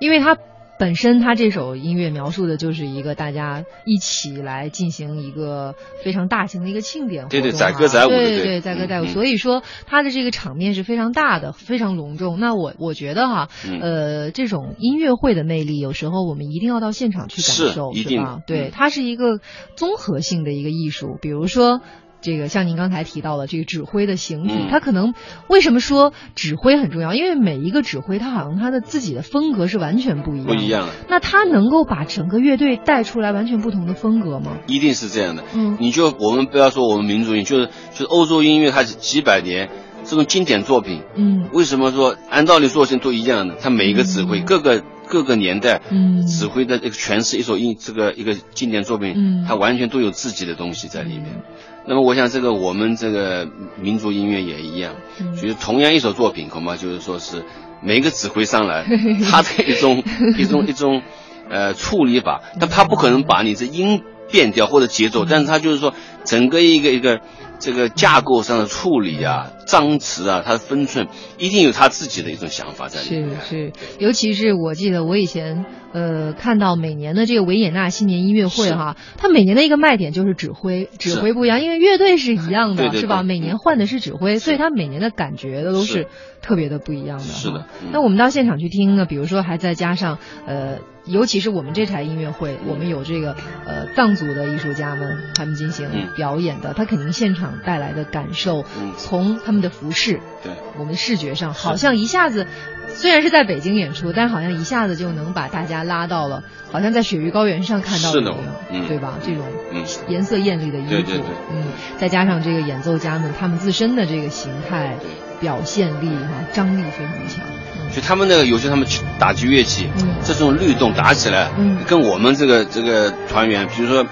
因为它本身他这首音乐描述的就是一个大家一起来进行一个非常大型的一个庆典活动、啊，对对载歌载舞的对对载歌载舞。所以说他的这个场面是非常大的，非常隆重。那我我觉得哈，嗯呃，这种音乐会的魅力，有时候我们一定要到现场去感受，一定吧？对嗯，它是一个综合性的一个艺术，比如说。这个像您刚才提到的这个指挥的形体，他可能为什么说指挥很重要？因为每一个指挥他好像他的自己的风格是完全不一样的。不一样的，那他能够把整个乐队带出来完全不同的风格吗？一定是这样的。嗯你就我们不要说我们民族音乐，就是就是欧洲音乐，它是几百年这种经典作品，嗯为什么说按道理说成都一样的？他每一个指挥，嗯各个各个年代，嗯指挥的这个诠释一首音这个一个经典作品，嗯它完全都有自己的东西在里面。那么我想这个我们这个民族音乐也一样，嗯。就是同样一首作品，恐怕就是说是每一个指挥上来，他的一种一种一种呃处理法，但他不可能把你这音变掉或者节奏，但是他就是说整个一个一个这个架构上的处理啊、张弛啊，他的分寸一定有他自己的一种想法在里面。是是，尤其是我记得我以前呃看到每年的这个维也纳新年音乐会是哈，它每年的一个卖点就是指挥，指挥不一样，因为乐队是一样的，对对是吧？每年换的是指挥，所以它每年的感觉的都是是特别的不一样的。是的嗯那我们到现场去听呢，比如说还再加上呃。尤其是我们这台音乐会，我们有这个呃藏族的艺术家们，他们进行嗯表演的，他肯定现场带来的感受，嗯从他们的服饰，对，我们视觉上好像一下子，虽然是在北京演出，但好像一下子就能把大家拉到了，好像在雪域高原上看到的一样，嗯。对吧？这种嗯。颜色艳丽的衣服，对对对。嗯，再加上这个演奏家们他们自身的这个形态、表现力哈、张力非常强，嗯。就他们那个有些他们去打击乐器，嗯。这种律动打起来，嗯。跟我们这个这个团员，比如说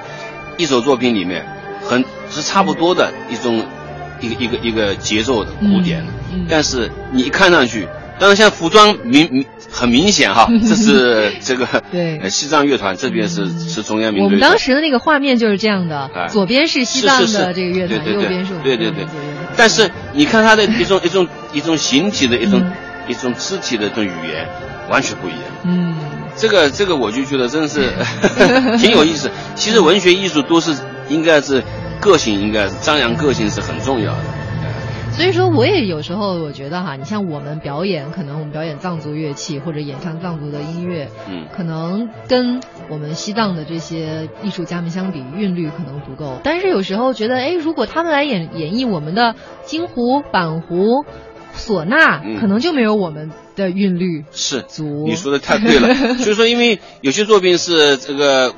一首作品里面很是差不多的一种一个一个一个节奏的鼓点，但是你一看上去，当然像服装明明很明显哈，这是这个对。呃西藏乐团，这边是、嗯。是中央民我们族当时的那个画面就是这样的，哎。左边是西藏的这个乐团，对对对。右边是我们对对对。但是你看他的一种 一种一种形体的一种、嗯。一种肢体的这种语言，完全不一样。嗯，这个这个我就觉得真是 挺有意思。其实文学艺术都是应该是个性，应该是张扬个性是很重要的。所以说，我也有时候我觉得哈，你像我们表演，可能我们表演藏族乐器或者演唱藏族的音乐，嗯可能跟我们西藏的这些艺术家们相比，韵律可能不够。但是有时候觉得，哎，如果他们来演演绎我们的京胡、板胡、唢呐，嗯可能就没有我们的韵律是足。你说的太对了。所 以说，因为有些作品是这个。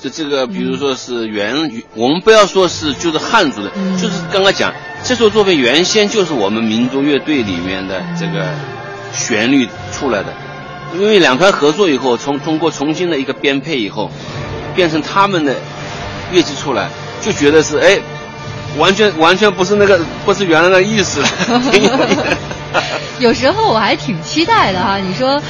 这这个，比如说是原，我们不要说是就是汉族的，嗯。就是刚刚讲这首作品原先就是我们民族乐队里面的这个旋律出来的，因为两团合作以后，从通过重新的一个编配以后，变成他们的乐器出来，就觉得是哎，完全完全不是那个不是原来的意思了，挺有意思。有时候我还挺期待的哈，你说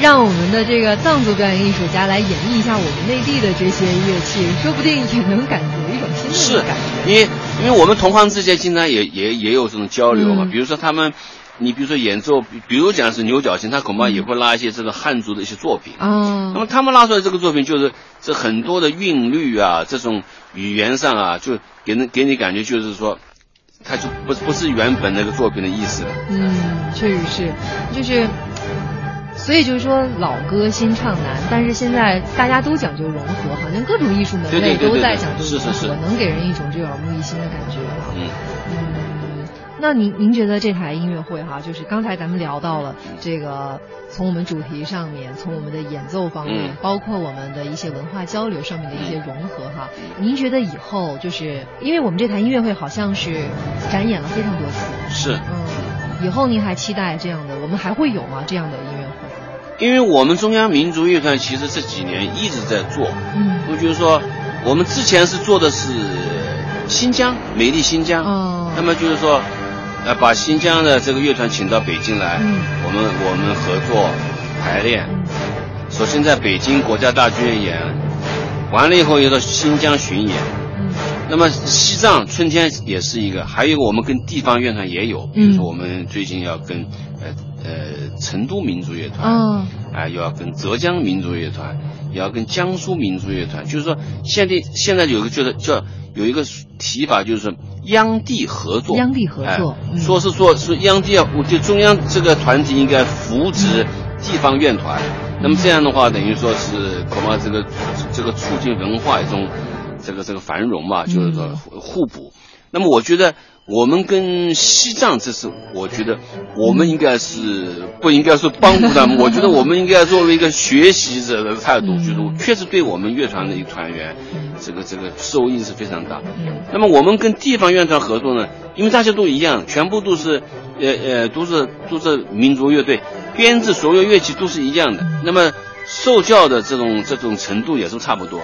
让我们的这个藏族表演艺术家来演绎一下我们内地的这些乐器，说不定也能感觉一种新是的感觉。因为因为我们同行之间经常也也也有这种交流嘛，嗯比如说他们，你比如说演奏，比比如讲是牛角琴，他恐怕也会拉一些这个汉族的一些作品。嗯那么他们拉出来这个作品，就是这很多的韵律啊，这种语言上啊，就给人给你感觉就是说，它就不不是原本那个作品的意思了。嗯，确实是，就是，所以就是说老歌新唱难，但是现在大家都讲究融合，好像各种艺术门类都在讲究融是是是合，能给人一种就耳目一新的感觉嗯，那您您觉得这台音乐会哈，就是刚才咱们聊到了这个，从我们主题上面，从我们的演奏方面，嗯。包括我们的一些文化交流上面的一些融合哈，您觉得以后就是因为我们这台音乐会好像是展演了非常多次，是。嗯，以后您还期待这样的，我们还会有吗？这样的音乐会？因为我们中央民族乐团其实这几年一直在做，嗯。我就是说，我们之前是做的是新疆美丽新疆，哦。那么就是说，呃，把新疆的这个乐团请到北京来，嗯。我们我们合作排练，嗯。首先在北京国家大剧院演，完了以后又到新疆巡演，嗯。那么西藏春天也是一个，还有一个我们跟地方乐团也有，比如说我们最近要跟呃呃成都民族乐团，哦。啊，又要跟浙江民族乐团，也要跟江苏民族乐团，就是说现在现在有个就是叫有一个提法，就是说央地合作，央地合作哎嗯。说是说是央地要，我就中央这个团体应该扶植地方院团，那么这样的话，等于说是恐怕这个这个促进文化一种这个这个繁荣嘛，就是说互补。那么我觉得我们跟西藏，这是我觉得我们应该是不应该说帮助他们，我觉得我们应该作为一个学习者的态度，嗯就是确实对我们乐团的一个团员，这个这个受益是非常大。嗯那么我们跟地方乐团合作呢，因为大家都一样，全部都是呃呃都是都是民族乐队，编制所有乐器都是一样的，那么受教的这种这种程度也是差不多。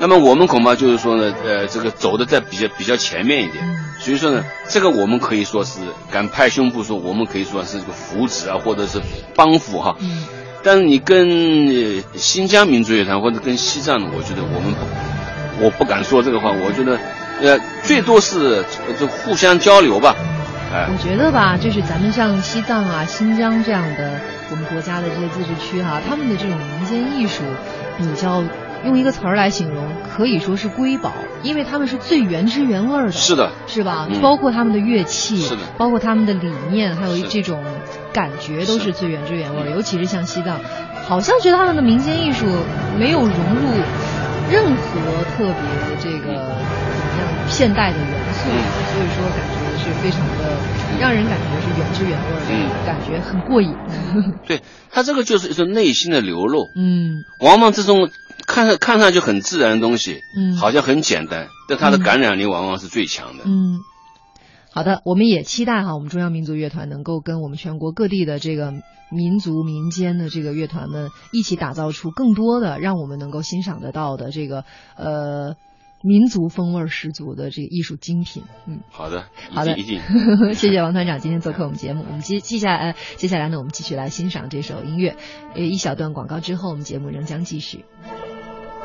那么我们恐怕就是说呢，呃，这个走的在比较比较前面一点，所以说呢，这个我们可以说是敢拍胸脯说，我们可以说是这个扶持啊，或者是帮扶哈。嗯但是你跟呃新疆民族乐团或者跟西藏的，我觉得我们不，我不敢说这个话。我觉得，呃，最多是呃就互相交流吧，哎、我觉得吧，就是咱们像西藏啊、新疆这样的我们国家的这些自治区哈、他们的这种民间艺术比较。用一个词儿来形容，可以说是瑰宝，因为他们是最原汁原味儿的，是的，是吧？嗯包括他们的乐器，是的包括他们的理念，还有这种感觉，都是最原汁原味儿。尤其是像西藏，好像觉得他们的民间艺术没有融入任何特别的这个怎么样现代的元素，嗯所以说感觉是非常的让人感觉是原汁原味儿的，嗯感觉很过瘾。对他这个就是一种内心的流露，嗯往往这种看上看上去很自然的东西，嗯好像很简单，但它的嗯感染力往往是最强的。嗯。好的，我们也期待哈，我们中央民族乐团能够跟我们全国各地的这个民族民间的这个乐团们一起打造出更多的让我们能够欣赏得到的这个呃民族风味十足的这个艺术精品。嗯，好的，一好的，定一定。谢谢王团长今天做客我们节目。我们接接下来、呃、接下来呢，我们继续来欣赏这首音乐。呃，一小段广告之后，我们节目仍将继续。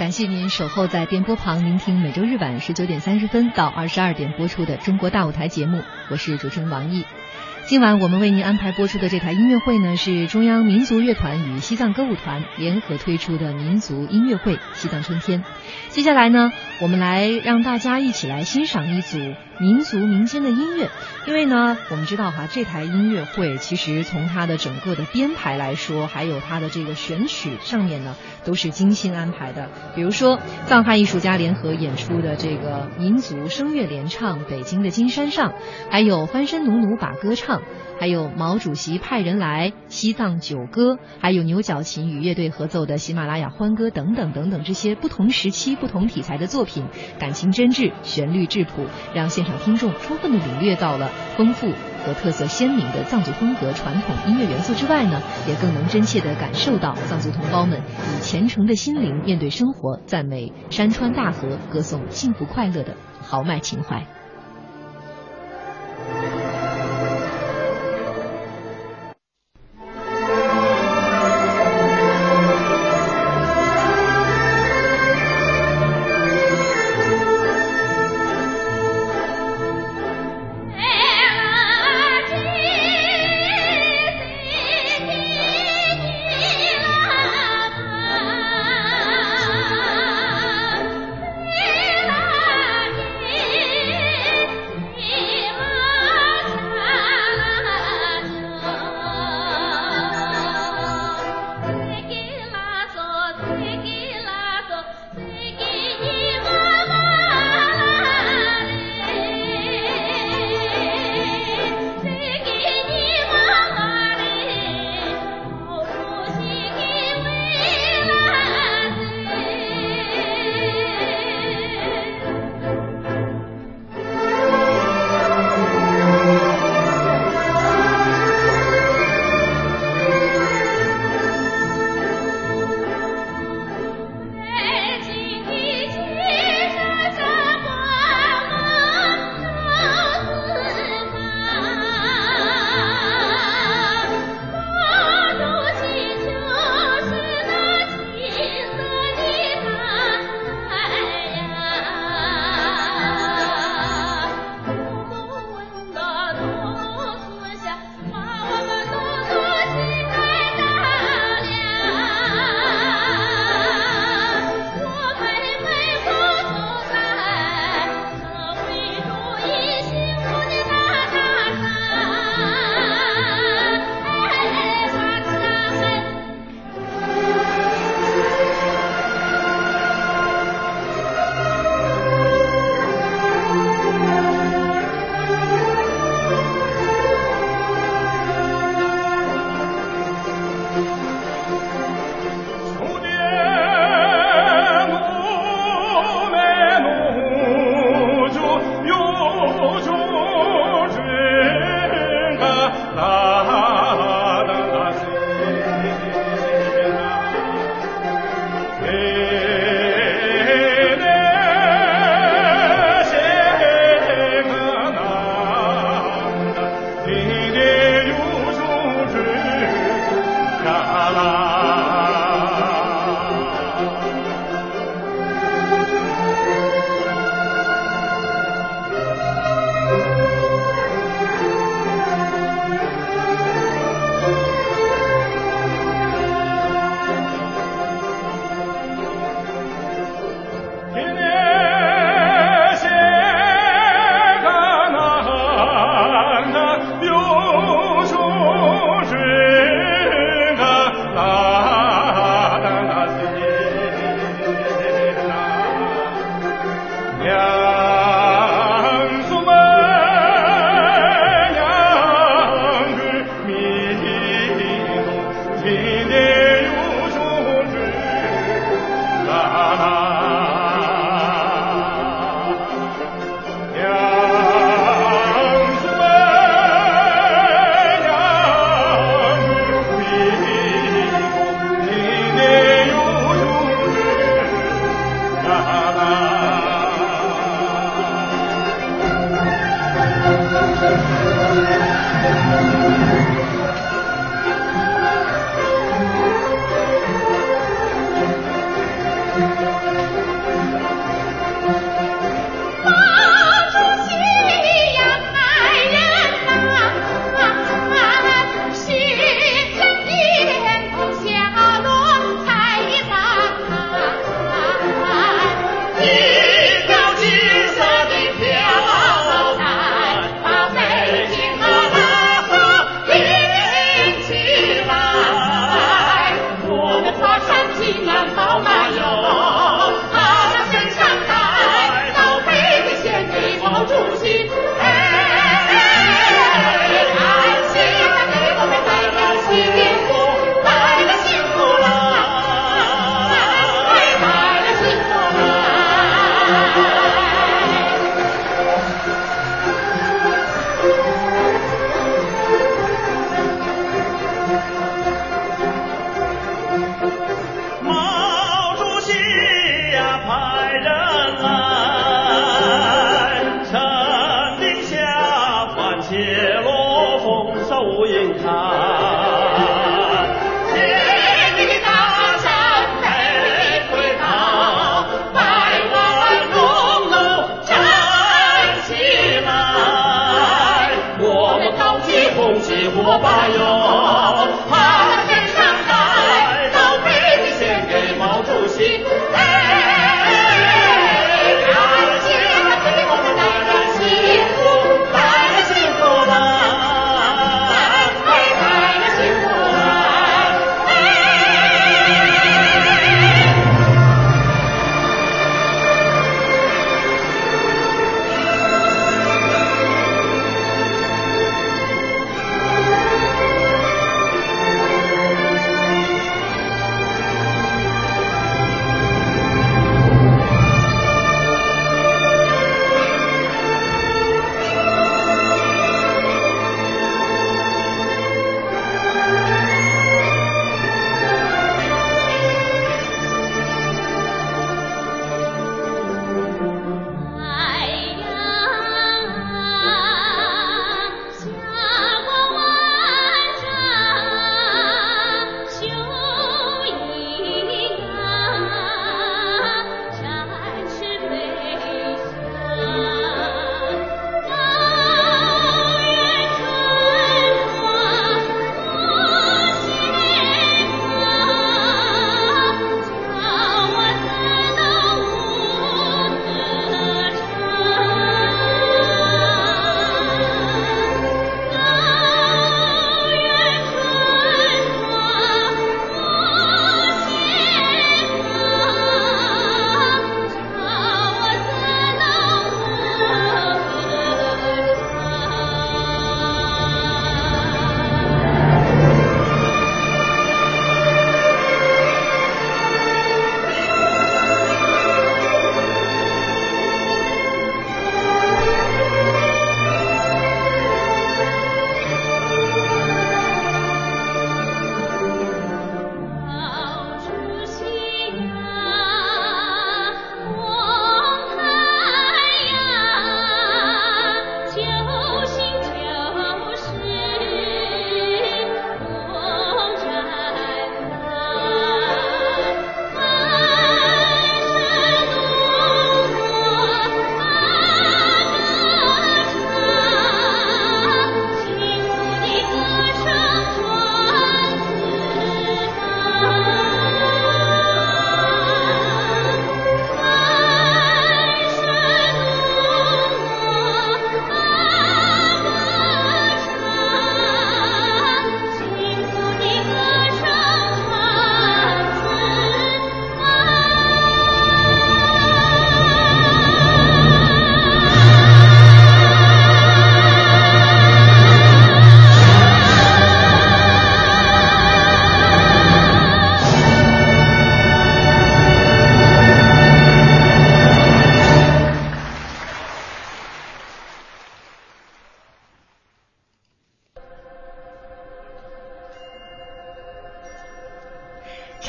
感谢您守候在电波旁，聆听每周日晚十九点三十分到二十二点播出的《中国大舞台》节目，我是主持人王毅。今晚我们为您安排播出的这台音乐会呢，是中央民族乐团与西藏歌舞团联合推出的民族音乐会《西藏春天》。接下来呢，我们来让大家一起来欣赏一组民族民间的音乐。因为呢，我们知道哈，这台音乐会其实从它的整个的编排来说，还有它的这个选曲上面呢，都是精心安排的。比如说，藏汉艺术家联合演出的这个民族声乐联唱《北京的金山上》，还有翻身农奴把歌唱。还有毛主席派人来西藏九歌，还有牛角琴与乐队合奏的喜马拉雅欢歌等等等等，这些不同时期、不同题材的作品，感情真挚，旋律质朴，让现场听众充分的领略到了丰富和特色鲜明的藏族风格传统音乐元素之外呢，也更能真切地感受到藏族同胞们以虔诚的心灵面对生活，赞美山川大河，歌颂幸福快乐的豪迈情怀。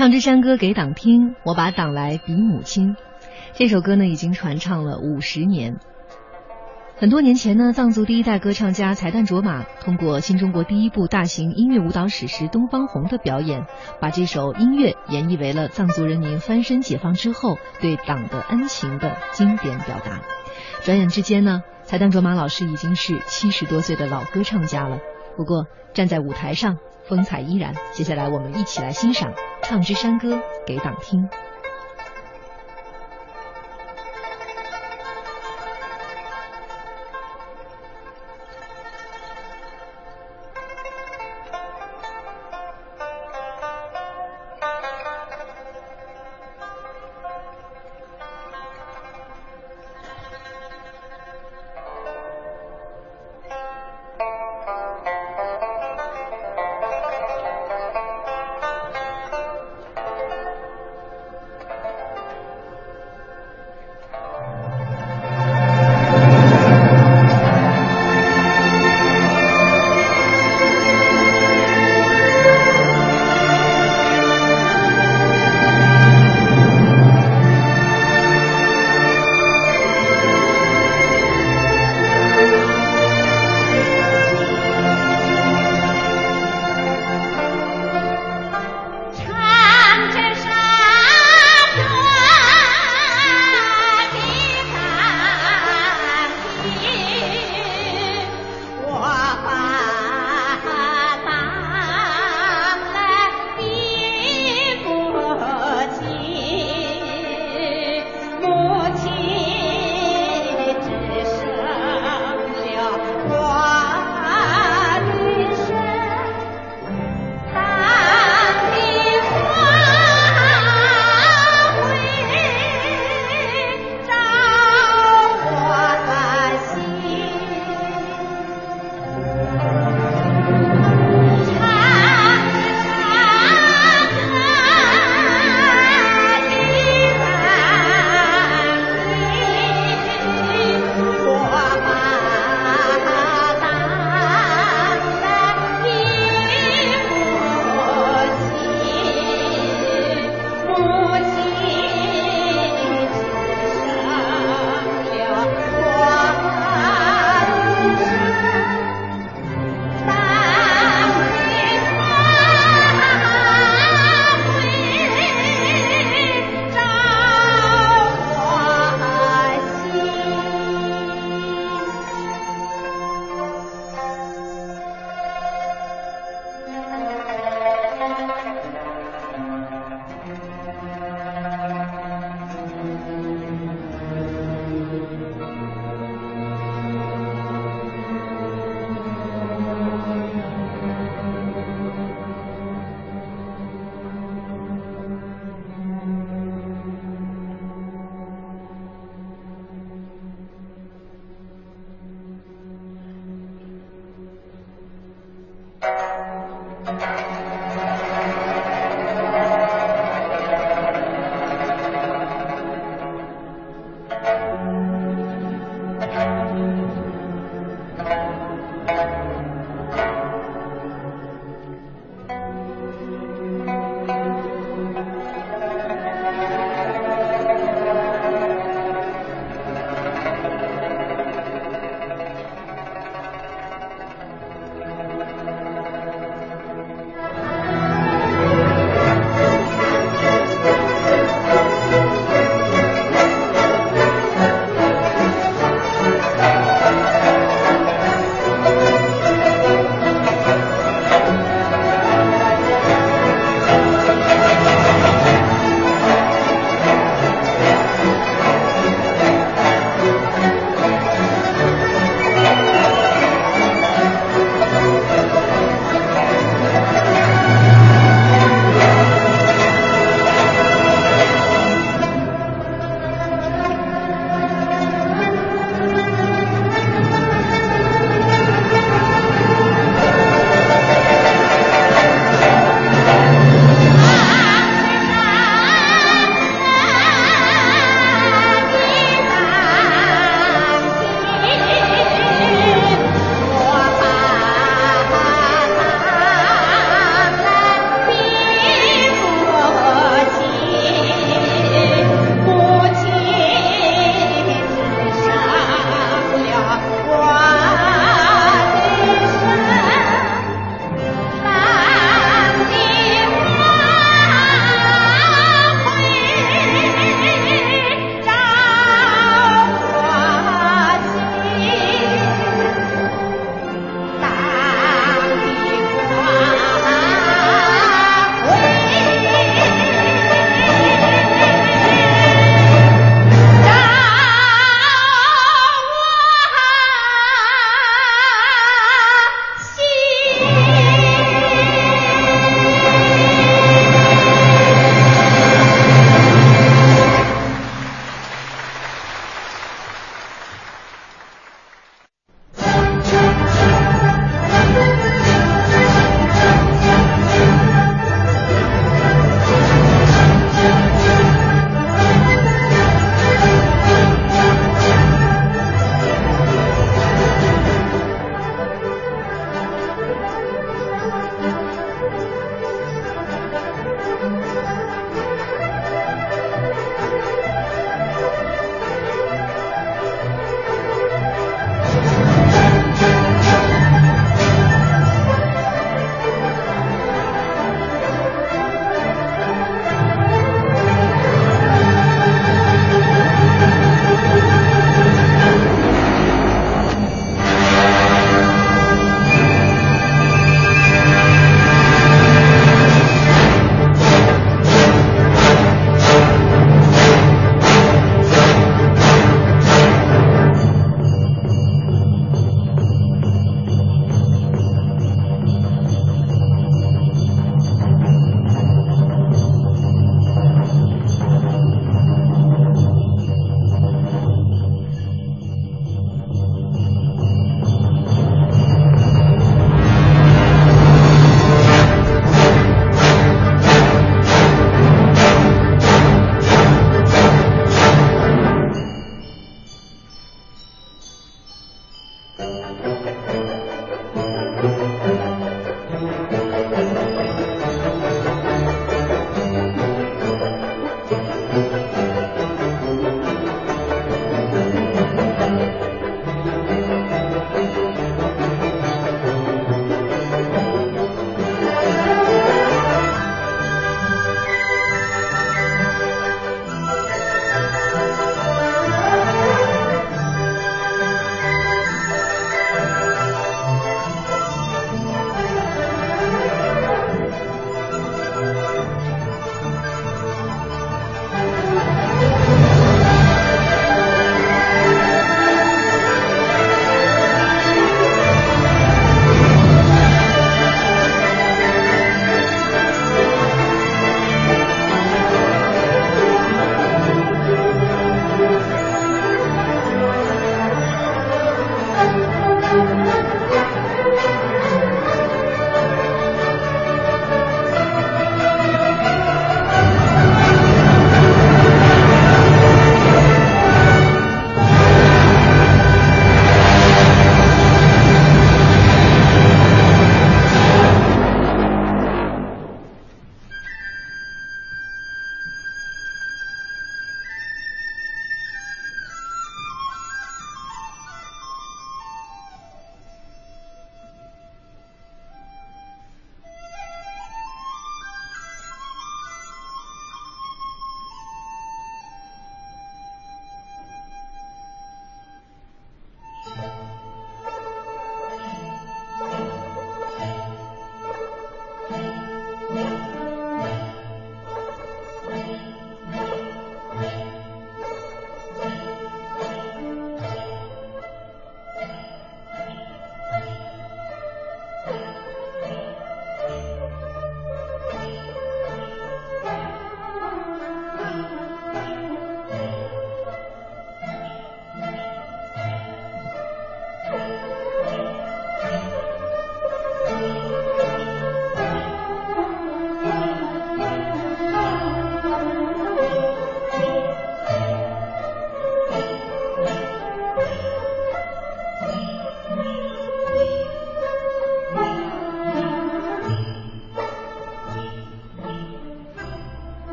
唱支山歌给党听，我把党来比母亲。这首歌呢，已经传唱了五十年。很多年前呢，藏族第一代歌唱家才旦卓玛通过新中国第一部大型音乐舞蹈史诗《东方红》的表演，把这首音乐演绎为了藏族人民翻身解放之后对党的恩情的经典表达。转眼之间呢，才旦卓玛老师已经是七十多岁的老歌唱家了。不过站在舞台上，风采依然。接下来我们一起来欣赏《唱支山歌给党听》。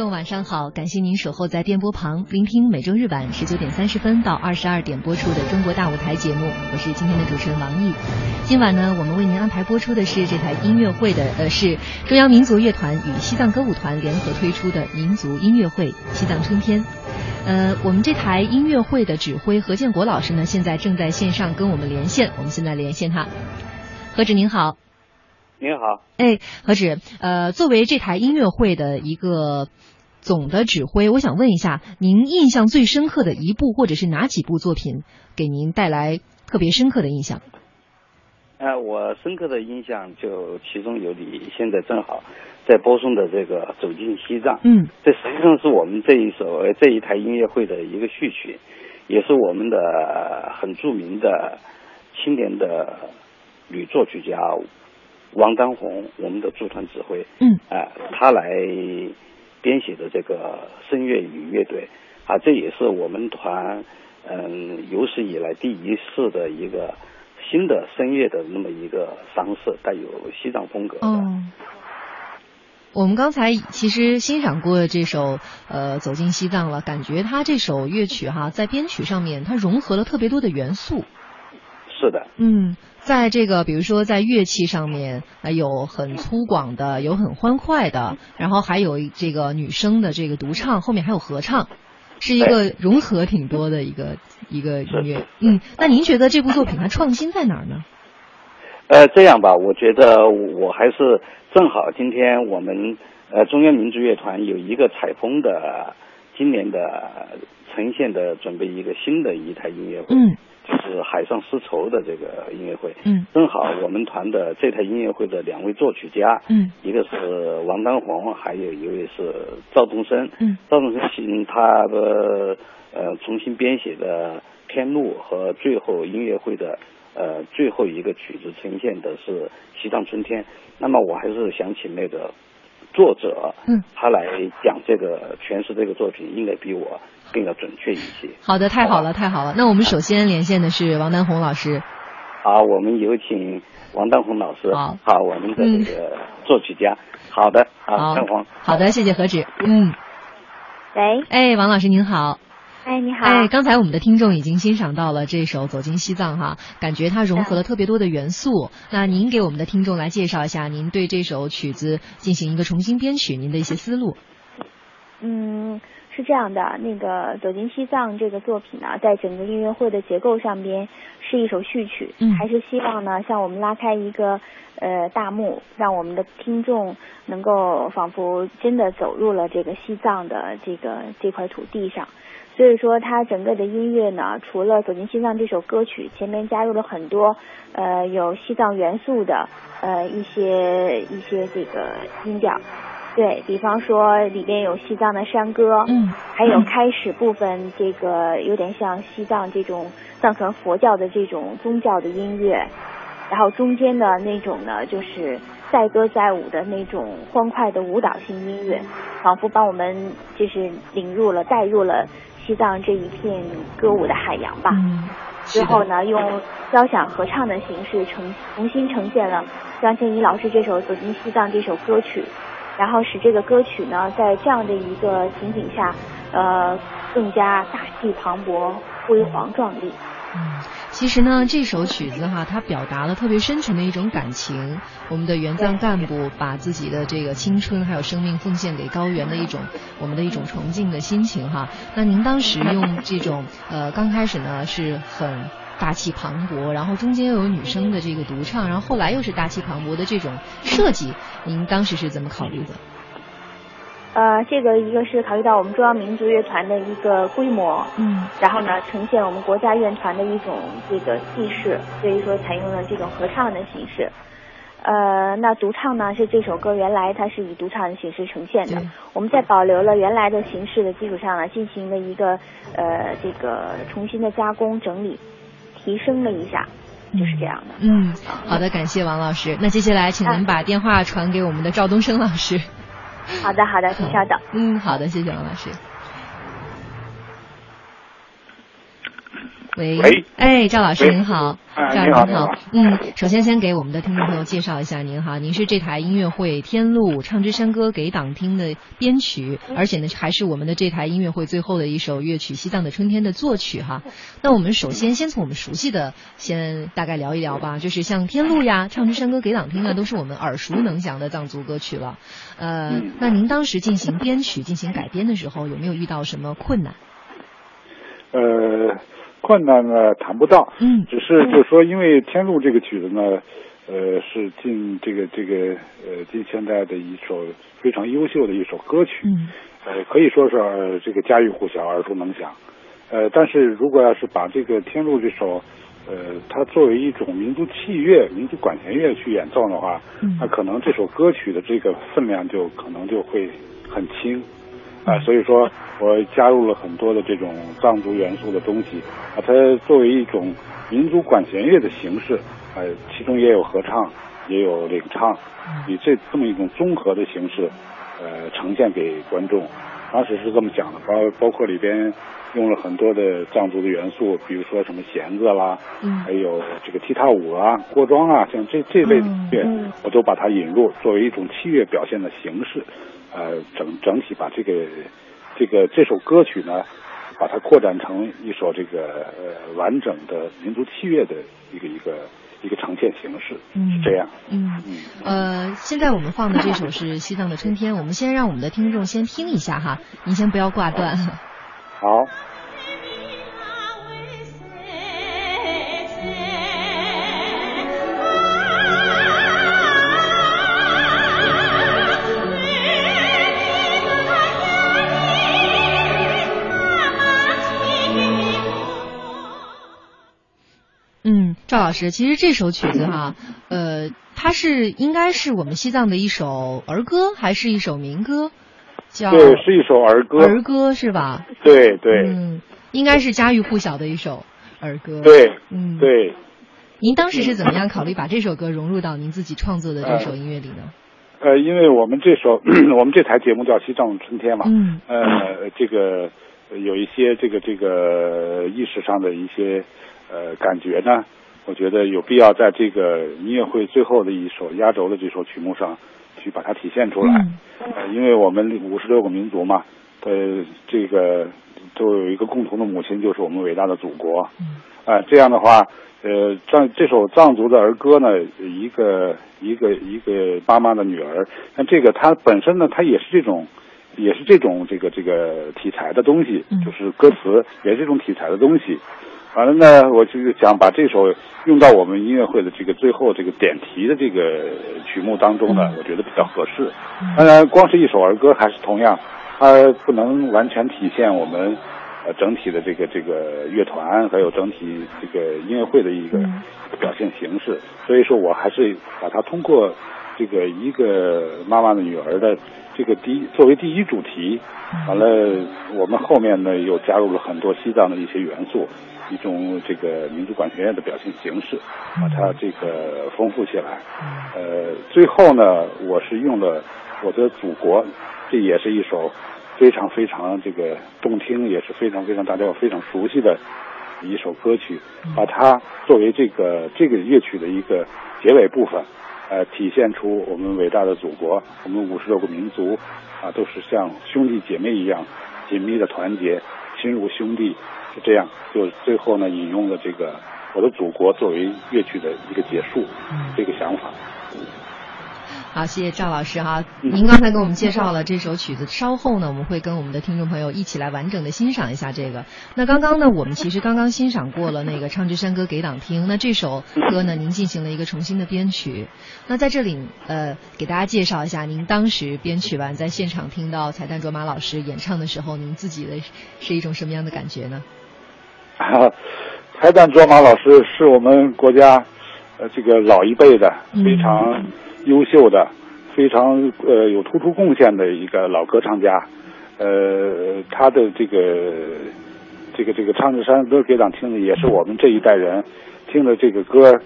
众，晚上好！感谢您守候在电波旁，聆听每周日晚十九点三十分到二十二点播出的《中国大舞台》节目。我是今天的主持人王毅。今晚呢，我们为您安排播出的是这台音乐会的，呃，是中央民族乐团与西藏歌舞团联合推出的民族音乐会《西藏春天》。呃，我们这台音乐会的指挥何建国老师呢，现在正在线上跟我们连线，我们现在连线他。何止您好。您好，哎，何止，呃，作为这台音乐会的一个总的指挥，我想问一下，您印象最深刻的一部或者是哪几部作品，给您带来特别深刻的印象？呃，我深刻的印象就其中有你现在正好在播送的这个《走进西藏》，嗯，这实际上是我们这一首这一台音乐会的一个序曲，也是我们的很著名的青年的女作曲家。王丹红，我们的驻团指挥，嗯，啊，他来编写的这个声乐与乐队，啊，这也是我们团嗯有史以来第一次的一个新的声乐的那么一个尝试，带有西藏风格的。哦，我们刚才其实欣赏过这首呃《走进西藏》了，感觉它这首乐曲哈，在编曲上面它融合了特别多的元素。是的，嗯。在这个，比如说在乐器上面，呃，有很粗犷的，有很欢快的，然后还有这个女生的这个独唱，后面还有合唱，是一个融合挺多的一个一个音乐。嗯，那您觉得这部作品它创新在哪儿呢？呃，这样吧，我觉得我还是正好今天我们呃中央民族乐团有一个采风的今年的呈现的准备一个新的一台音乐会。嗯。就是海上丝绸的这个音乐会，嗯，正好我们团的这台音乐会的两位作曲家，嗯，一个是王丹红，还有一位是赵东升，嗯，赵东升新他的呃重新编写的《天路》和最后音乐会的呃最后一个曲子呈现的是《西藏春天》，那么我还是想请那个作者，嗯，他来讲这个诠释这个作品，应该比我。更要准确一些。好的，太好了，太好了。那我们首先连线的是王丹红老师。好，我们有请王丹红老师。好，好，我们的这个作曲家。好的，好，丹红。好的，谢谢何止。嗯。喂。哎，王老师您好。哎，你好。哎，刚才我们的听众已经欣赏到了这首《走进西藏》哈，感觉它融合了特别多的元素。那您给我们的听众来介绍一下，您对这首曲子进行一个重新编曲，您的一些思路。嗯。是这样的，那个《走进西藏》这个作品呢，在整个音乐会的结构上边是一首序曲，嗯，还是希望呢，向我们拉开一个呃大幕，让我们的听众能够仿佛真的走入了这个西藏的这个这块土地上。所以说，它整个的音乐呢，除了《走进西藏》这首歌曲，前面加入了很多呃有西藏元素的呃一些一些这个音调。对比方说，里边有西藏的山歌，嗯，还有开始部分，这个有点像西藏这种藏传佛教的这种宗教的音乐，然后中间的那种呢，就是载歌载舞的那种欢快的舞蹈性音乐，仿佛把我们就是领入了、带入了西藏这一片歌舞的海洋吧。嗯，之后呢，用交响合唱的形式呈重新呈现了张倩怡老师这首《走进西藏》这首歌曲。然后使这个歌曲呢，在这样的一个情景下，呃，更加大气磅礴、辉煌壮丽。嗯，其实呢，这首曲子哈，它表达了特别深沉的一种感情。我们的援藏干部把自己的这个青春还有生命奉献给高原的一种，我们的一种崇敬的心情哈。那您当时用这种呃，刚开始呢是很。大气磅礴，然后中间又有女生的这个独唱，然后后来又是大气磅礴的这种设计，您当时是怎么考虑的？呃，这个一个是考虑到我们中央民族乐团的一个规模，嗯，然后呢，呈现我们国家乐团的一种这个气势，所以说采用了这种合唱的形式。呃，那独唱呢是这首歌原来它是以独唱的形式呈现的，我们在保留了原来的形式的基础上呢，进行了一个呃这个重新的加工整理。提升了一下，就是这样的。嗯，好的，感谢王老师。那接下来，请您把电话传给我们的赵东升老师。好的，好的，请稍等。嗯，好的，谢谢王老师。喂，喂。哎，赵老师您好，哎赵老师您好。嗯，首先先给我们的听众朋友介绍一下您哈，您是这台音乐会《天路唱支山歌给党听》的编曲，而且呢还是我们的这台音乐会最后的一首乐曲《西藏的春天》的作曲哈。那我们首先先从我们熟悉的先大概聊一聊吧，就是像《天路》呀、《唱支山歌给党听》啊，都是我们耳熟能详的藏族歌曲了。呃，嗯。那您当时进行编曲、进行改编的时候，有没有遇到什么困难？呃，困难呢谈不到，嗯，只是就是说，因为《天路》这个曲子呢，呃，是近这个这个呃近现代的一首非常优秀的一首歌曲，嗯，呃，可以说是、呃这个家喻户晓、耳熟能详。呃，但是如果要是把这个《天路》这首，呃，它作为一种民族器乐、民族管弦乐去演奏的话，嗯。那可能这首歌曲的这个分量就可能就会很轻。啊、所以说我加入了很多的这种藏族元素的东西，啊，它作为一种民族管弦乐的形式，呃，其中也有合唱，也有领唱，以这这么一种综合的形式，呃，呈现给观众。当时是这么讲的，包包括里边用了很多的藏族的元素，比如说什么弦子啦，嗯还有这个踢踏舞啊、锅庄啊，像这这类的音乐，嗯我都把它引入作为一种器乐表现的形式，呃，整整体把这个这个这首歌曲呢，把它扩展成一首这个呃完整的民族器乐的一个一个一个呈现形式，嗯是这样。嗯，呃，现在我们放的这首是西藏的春天，我们先让我们的听众先听一下哈，您先不要挂断。好。嗯，赵老师，其实这首曲子哈，呃，它是应该是我们西藏的一首儿歌，还是一首民歌？叫对，是一首儿歌。儿歌是吧？对对。嗯，应该是家喻户晓的一首儿歌。对，嗯，对。您当时是怎么样考虑把这首歌融入到您自己创作的这首音乐里呢？呃，因为我们这首 我们这台节目叫《西藏春天》嘛，嗯，呃，这个呃有一些这个这个意识上的一些呃感觉呢，我觉得有必要在这个音乐会最后的一首压轴的这首曲目上去把它体现出来。嗯呃，因为我们五十六个民族嘛，呃，这个都有一个共同的母亲，就是我们伟大的祖国。嗯啊、这样的话，呃，藏这首藏族的儿歌呢，一个一个一个妈妈的女儿，那这个它本身呢，它也是这种，也是这种这个这个题材的东西，就是歌词也是这种题材的东西。完了呢，我就是想把这首用到我们音乐会的这个最后这个点题的这个曲目当中呢，我觉得比较合适。当然，光是一首儿歌还是同样，它不能完全体现我们呃整体的这个这个乐团还有整体这个音乐会的一个表现形式。所以说我还是把它通过这个一个妈妈的女儿的这个第一作为第一主题，完了我们后面呢又加入了很多西藏的一些元素。一种这个民族管弦乐的表现形式，把它这个丰富起来。呃，最后呢，我是用了我的祖国，这也是一首非常非常这个动听，也是非常非常大家非常熟悉的一首歌曲，把它作为这个这个乐曲的一个结尾部分，呃，体现出我们伟大的祖国，我们五十六个民族啊，都是像兄弟姐妹一样紧密的团结，亲如兄弟。就这样，就最后呢引用了这个我的祖国作为乐曲的一个结束，这个想法。好，谢谢赵老师哈。您刚才给我们介绍了这首曲子，稍后呢我们会跟我们的听众朋友一起来完整的欣赏一下这个。那刚刚呢，我们其实刚刚欣赏过了那个《唱支山歌给党听》，那这首歌呢，您进行了一个重新的编曲。那在这里呃，给大家介绍一下，您当时编曲完，在现场听到彩蛋卓玛老师演唱的时候，您自己的是一种什么样的感觉呢？啊，彩蛋卓玛老师是我们国家呃这个老一辈的非常优秀的、非常呃有突出贡献的一个老歌唱家，呃，他的这个这个这个唱着山歌给党听的也是我们这一代人听的这个歌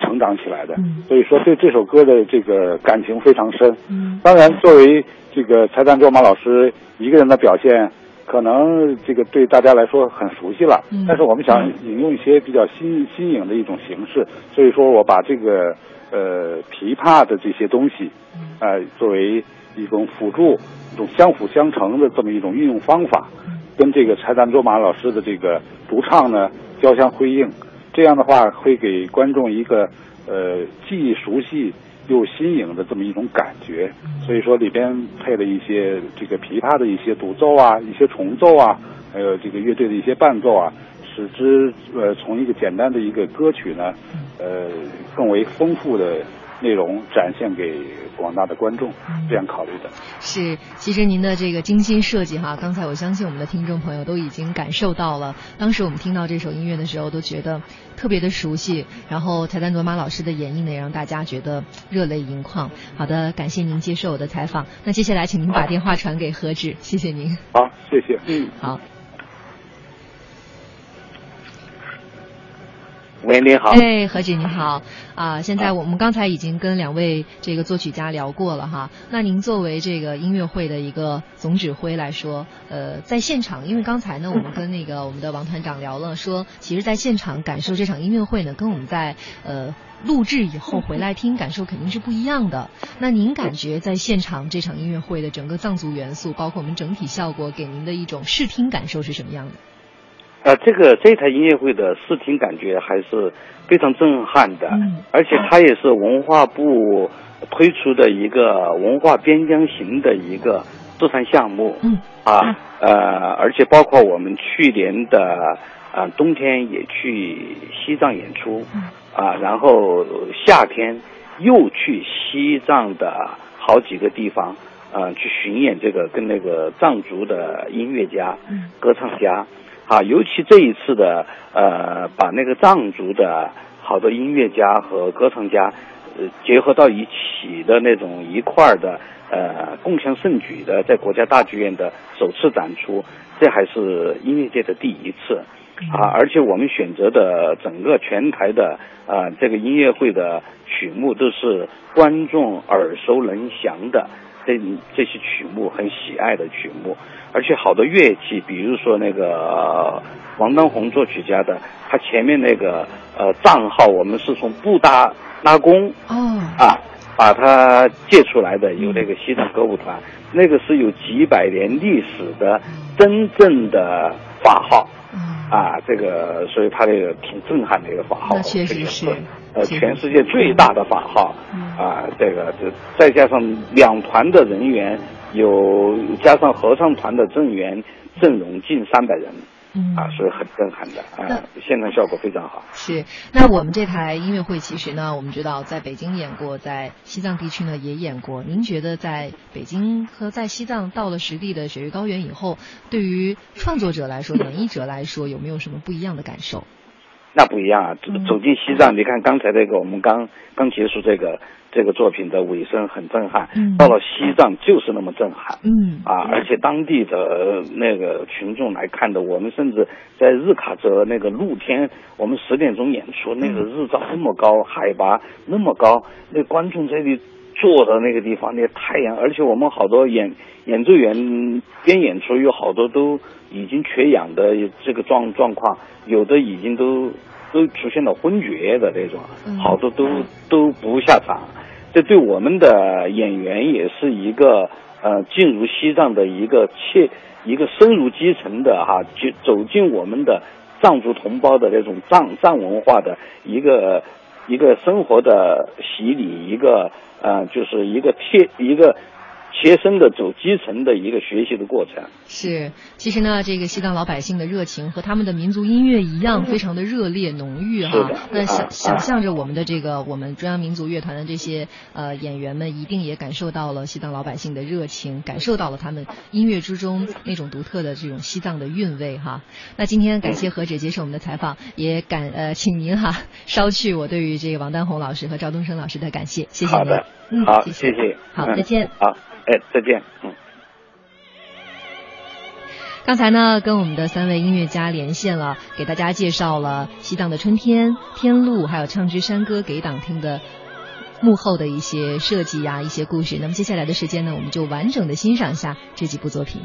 成长起来的，所以说对这首歌的这个感情非常深。当然，作为这个彩蛋卓玛老师一个人的表现。可能这个对大家来说很熟悉了，嗯。但是我们想引用一些比较新新颖的一种形式，所以说我把这个呃琵琶的这些东西，呃作为一种辅助、一种相辅相成的这么一种运用方法，跟这个柴丹卓玛老师的这个独唱呢交相辉映，这样的话会给观众一个呃既熟悉又新颖的这么一种感觉。所以说里边配了一些这个琵琶的一些独奏啊，一些重奏啊，还有这个乐队的一些伴奏啊，使之呃从一个简单的一个歌曲呢，呃更为丰富的内容展现给广大的观众，这样考虑的。是，其实您的这个精心设计哈，刚才我相信我们的听众朋友都已经感受到了。当时我们听到这首音乐的时候，都觉得特别的熟悉。然后才丹卓玛老师的演绎呢，也让大家觉得热泪盈眶。好的，感谢您接受我的采访。那接下来，请您把电话传给何止，谢谢您。好，谢谢。嗯，好。喂，你好。哎，何姐你好啊！现在我们刚才已经跟两位这个作曲家聊过了哈。那您作为这个音乐会的一个总指挥来说，呃，在现场，因为刚才呢，我们跟那个我们的王团长聊了，说其实在现场感受这场音乐会呢，跟我们在呃录制以后回来听感受肯定是不一样的。那您感觉在现场这场音乐会的整个藏族元素，包括我们整体效果，给您的一种视听感受是什么样的？呃，这个这台音乐会的视听感觉还是非常震撼的，嗯而且它也是文化部推出的一个文化边疆行的一个自传项目，嗯啊呃，而且包括我们去年的呃冬天也去西藏演出，啊，然后夏天又去西藏的好几个地方，呃，去巡演这个跟那个藏族的音乐家、歌唱家。啊，尤其这一次的呃，把那个藏族的好多音乐家和歌唱家，呃，结合到一起的那种一块儿的呃共襄盛举的，在国家大剧院的首次展出，这还是音乐界的第一次啊！而且我们选择的整个全台的啊、这个音乐会的曲目都是观众耳熟能详的。这这些曲目很喜爱的曲目，而且好多乐器，比如说那个呃王丹红作曲家的，他前面那个呃账号，我们是从布达拉宫哦。啊把它借出来的，有那个西藏歌舞团，那个是有几百年历史的真正的法号。啊，这个所以他这个挺震撼的一个法号，那确实是呃，全世界最大的法号。啊，这个这再加上两团的人员，有加上合唱团的阵员阵容近三百人，嗯啊，所以很震撼的啊，现场效果非常好。是，那我们这台音乐会其实呢，我们知道在北京演过，在西藏地区呢也演过。您觉得在北京和在西藏到了实地的雪域高原以后，对于创作者来说、演绎者来说，有没有什么不一样的感受？那不一样啊！走走进西藏，你看刚才那个，我们刚刚结束这个这个作品的尾声很震撼，嗯。到了西藏就是那么震撼，嗯。啊，而且当地的那个群众来看的，我们甚至在日喀则那个露天，我们十点钟演出，那个日照那么高，海拔那么高，那观众这里坐的那个地方，那太阳，而且我们好多演演奏员边演出有好多都已经缺氧的这个状状况，有的已经都都出现了昏厥的那种，好多都都不下场。这对我们的演员也是一个呃进入西藏的一个切一个深入基层的哈，就走进我们的藏族同胞的那种藏藏文化的一个一个生活的洗礼，一个呃就是一个贴一个切身的走基层的一个学习的过程。是，其实呢，这个西藏老百姓的热情和他们的民族音乐一样，非常的热烈浓郁哈。那想啊想象着我们的这个我们中央民族乐团的这些呃演员们，一定也感受到了西藏老百姓的热情，感受到了他们音乐之中那种独特的这种西藏的韵味哈。那今天感谢何止接受我们的采访，也感呃请您哈捎去我对于这个王丹红老师和赵东升老师的感谢，谢谢您。好的，嗯，好，谢谢。好，嗯再见。好，哎，再见，嗯。刚才呢，跟我们的三位音乐家连线了，给大家介绍了西藏的春天、天路，还有唱支山歌给党听的幕后的一些设计呀、一些故事。那么接下来的时间呢，我们就完整的欣赏一下这几部作品。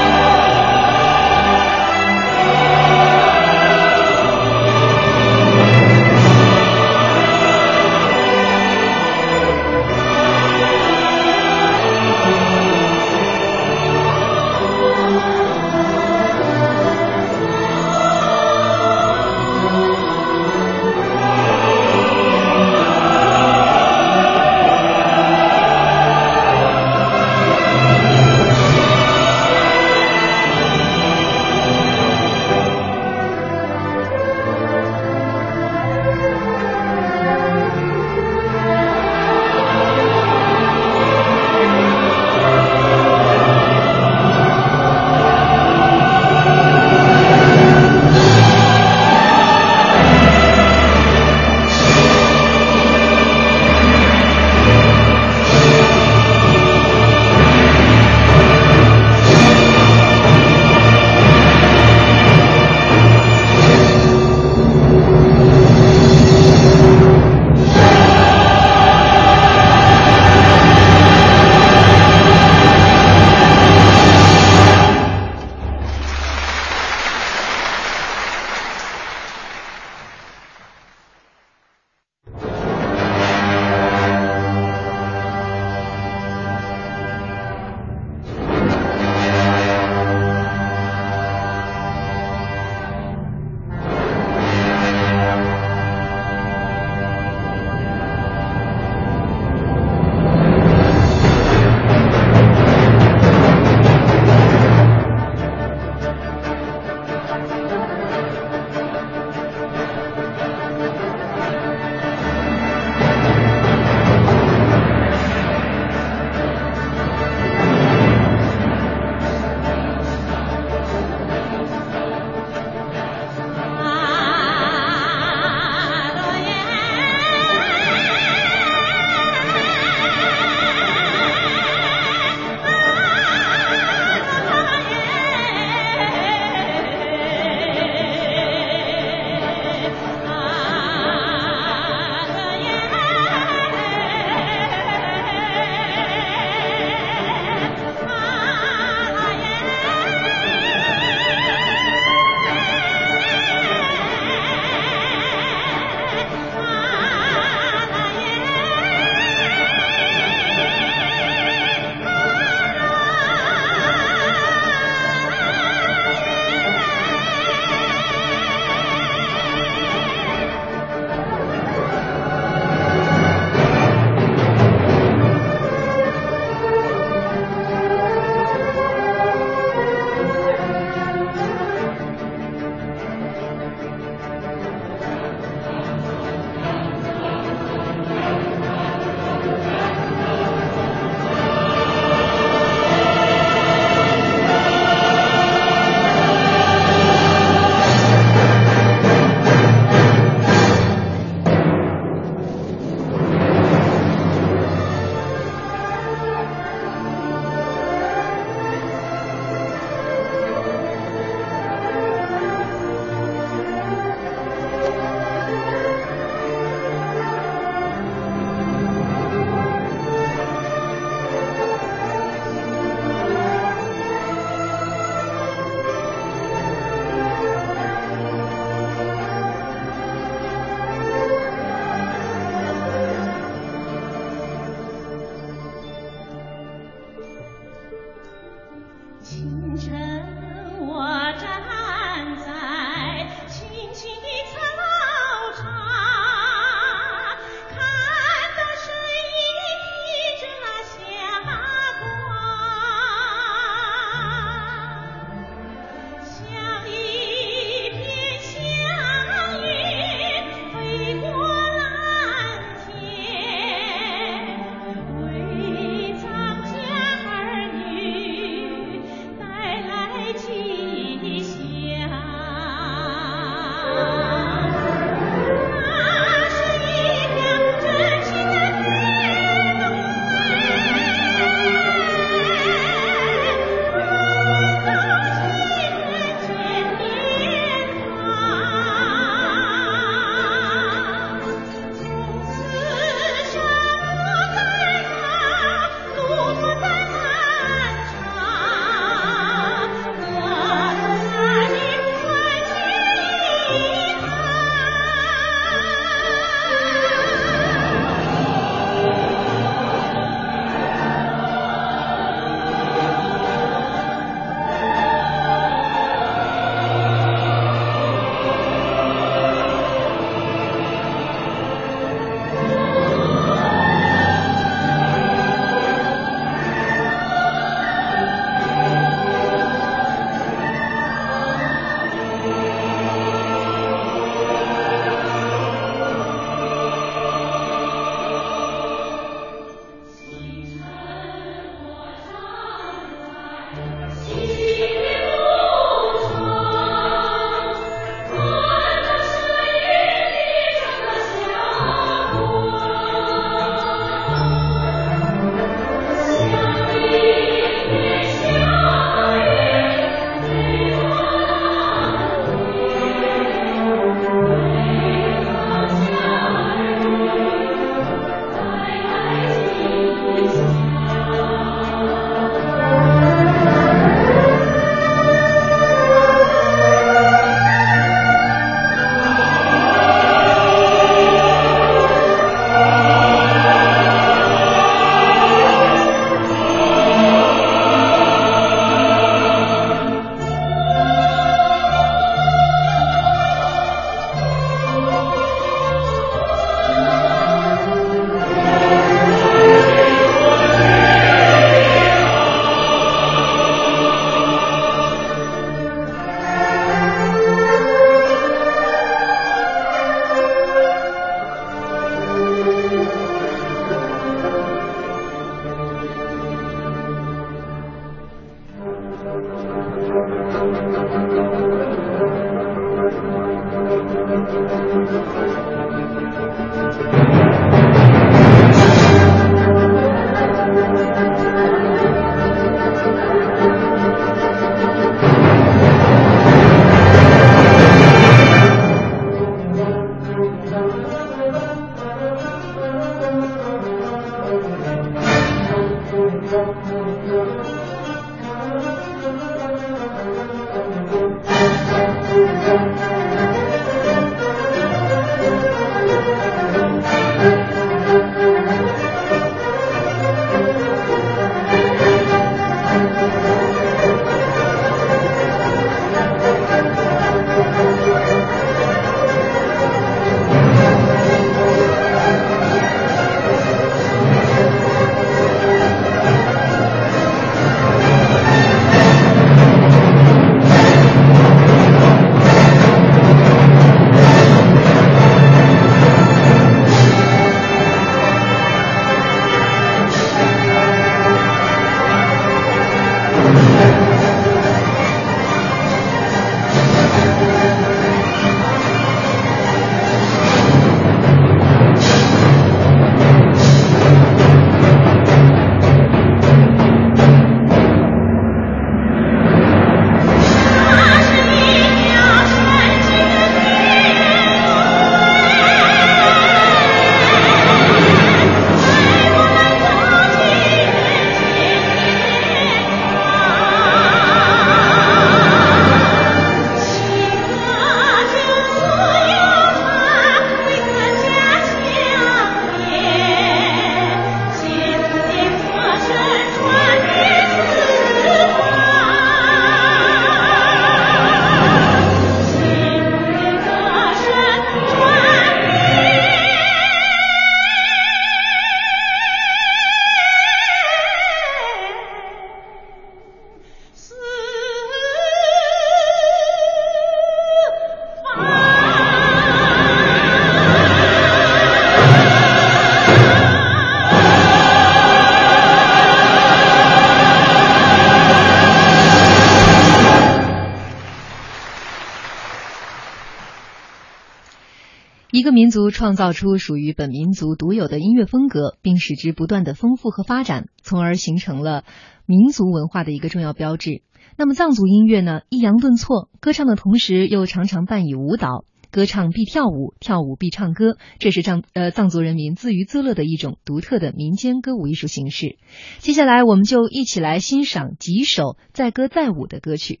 民族创造出属于本民族独有的音乐风格，并使之不断的丰富和发展，从而形成了民族文化的一个重要标志。那么藏族音乐呢，抑扬顿挫，歌唱的同时又常常伴以舞蹈。歌唱必跳舞，跳舞必唱歌，这是藏呃藏族人民自娱自乐的一种独特的民间歌舞艺术形式。接下来，我们就一起来欣赏几首载歌载舞的歌曲。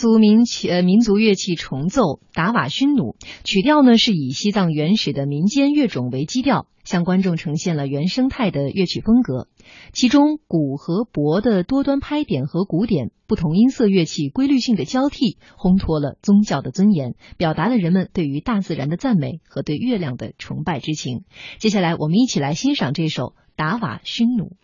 族民呃民族乐器重奏达瓦勋努，曲调呢是以西藏原始的民间乐种为基调，向观众呈现了原生态的乐曲风格。其中鼓和钹的多端拍点和鼓点，不同音色乐器规律性的交替，烘托了宗教的尊严，表达了人们对于大自然的赞美和对月亮的崇拜之情。接下来，我们一起来欣赏这首达瓦勋努。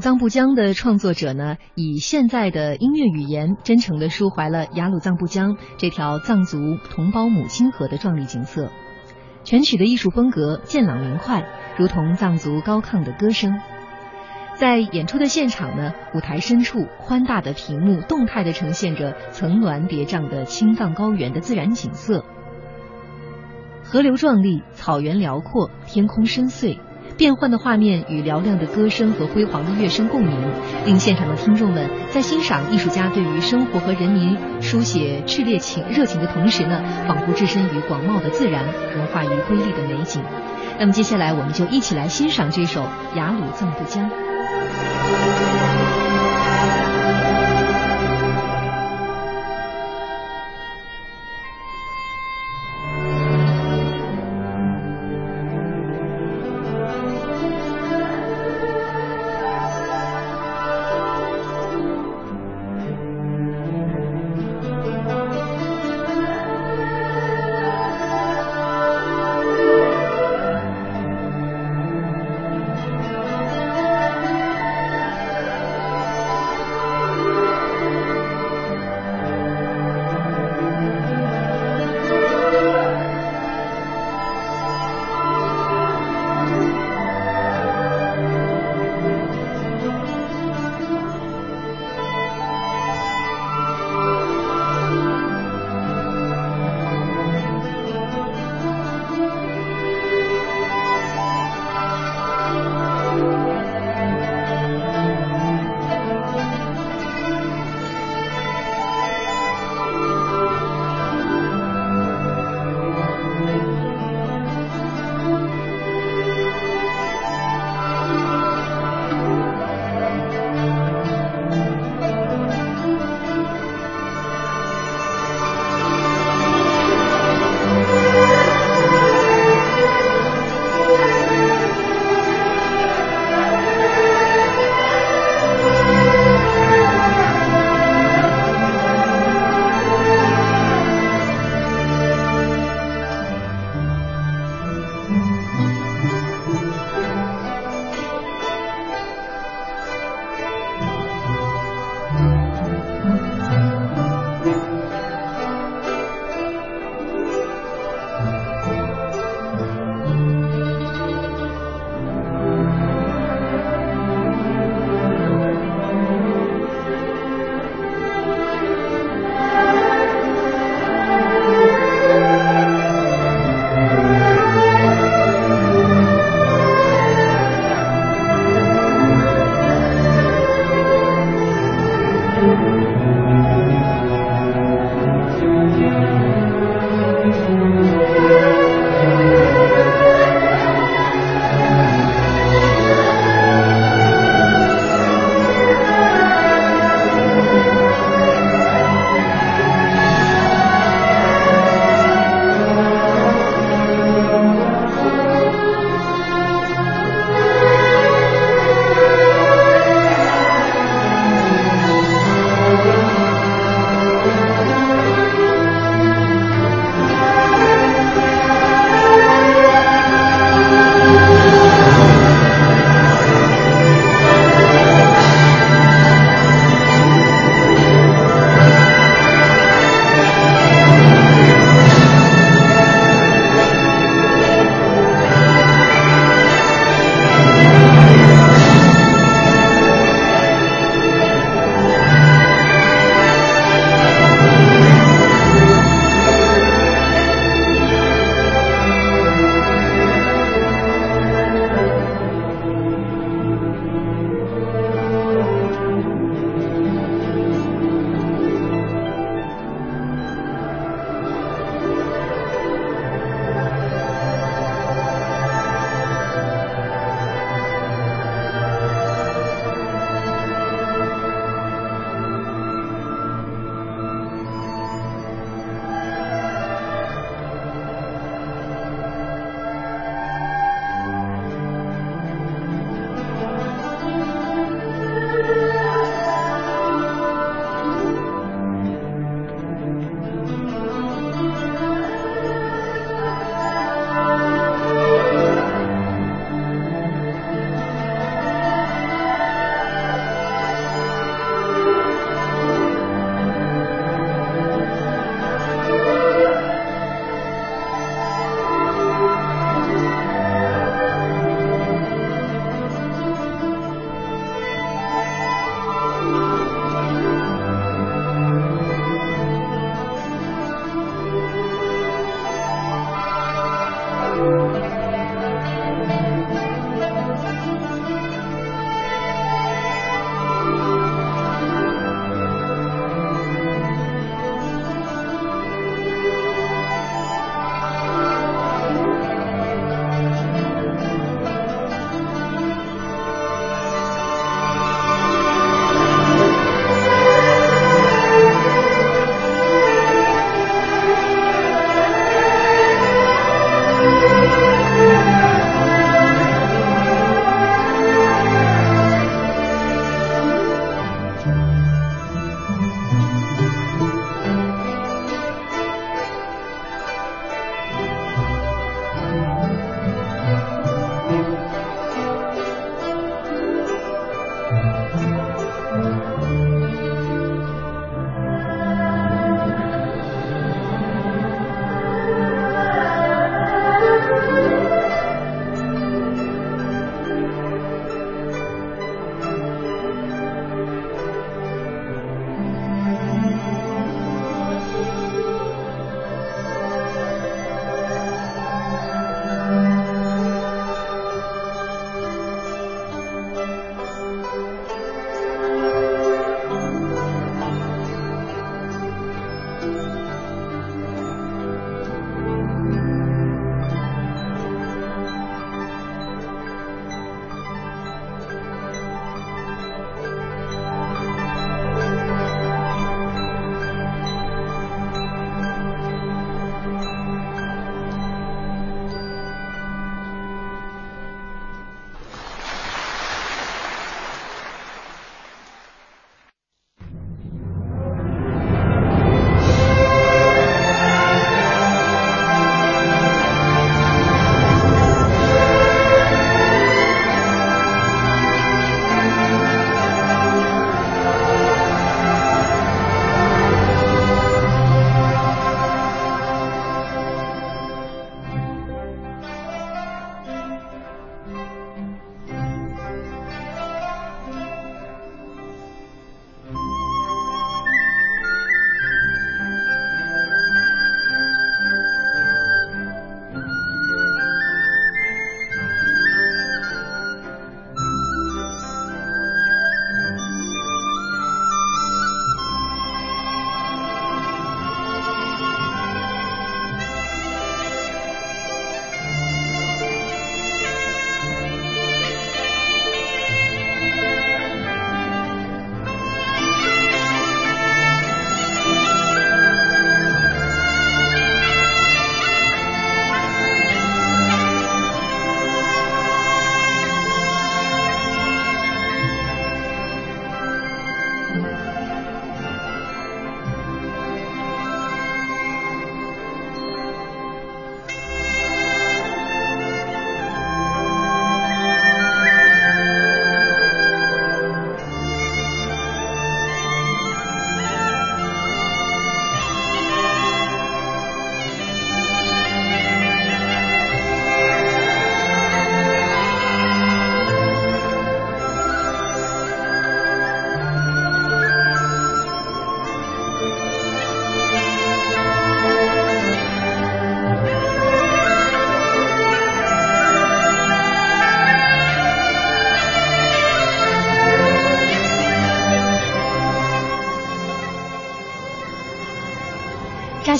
藏布江的创作者呢，以现在的音乐语言，真诚地抒怀了雅鲁藏布江这条藏族同胞母亲河的壮丽景色。全曲的艺术风格健朗明快，如同藏族高亢的歌声。在演出的现场呢，舞台深处宽大的屏幕动态地呈现着层峦叠嶂的青藏高原的自然景色，河流壮丽，草原辽阔，天空深邃。变幻的画面与嘹亮的歌声和辉煌的乐声共鸣，令现场的听众们在欣赏艺术家对于生活和人民书写炽烈情热情的同时呢，仿佛置身于广袤的自然，融化于瑰丽的美景。那么接下来，我们就一起来欣赏这首《雅鲁藏布江》。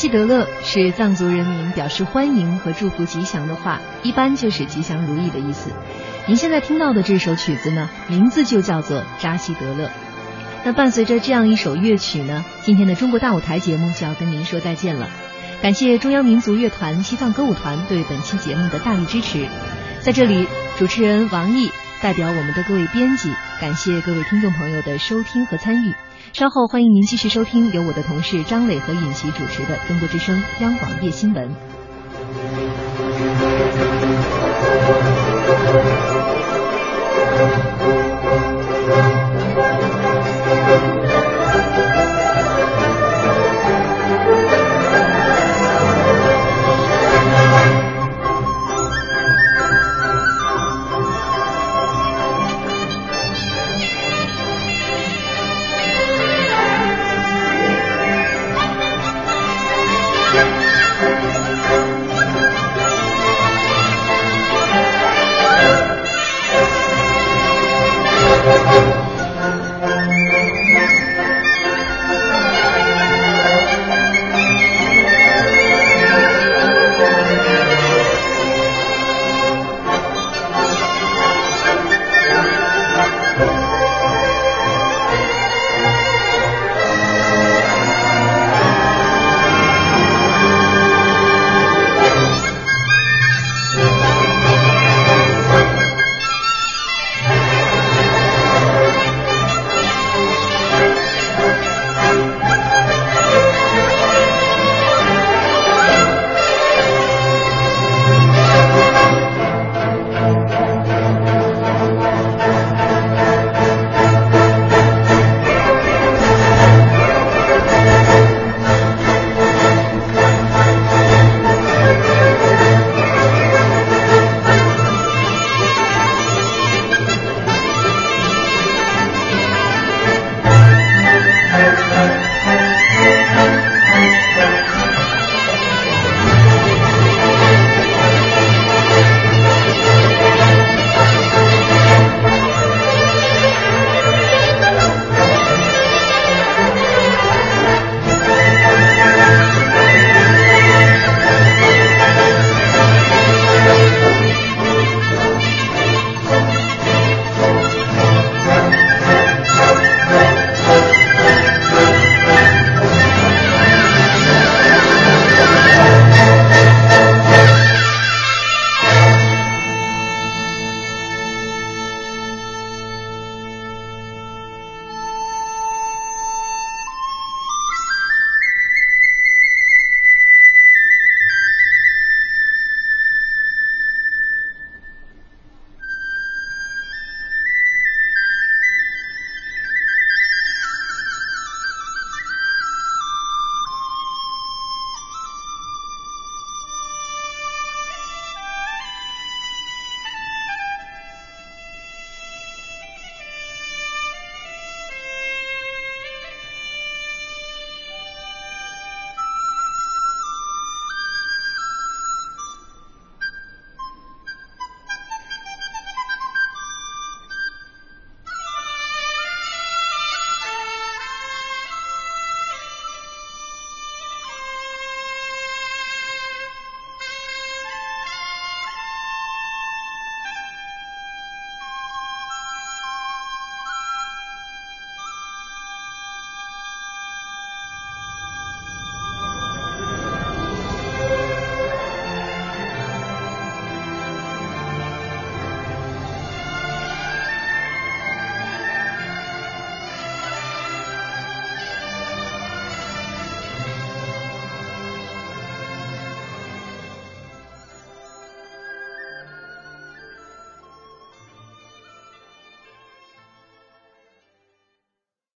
西德勒是藏族人民表示欢迎和祝福吉祥的话，一般就是吉祥如意的意思。您现在听到的这首曲子呢，名字就叫做扎西德勒。那伴随着这样一首乐曲呢，今天的中国大舞台节目就要跟您说再见了。感谢中央民族乐团西藏歌舞团对本期节目的大力支持。在这里，主持人王毅代表我们的各位编辑，感谢各位听众朋友的收听和参与。稍后欢迎您继续收听由我的同事张磊和尹琪主持的《中国之声》央广夜新闻。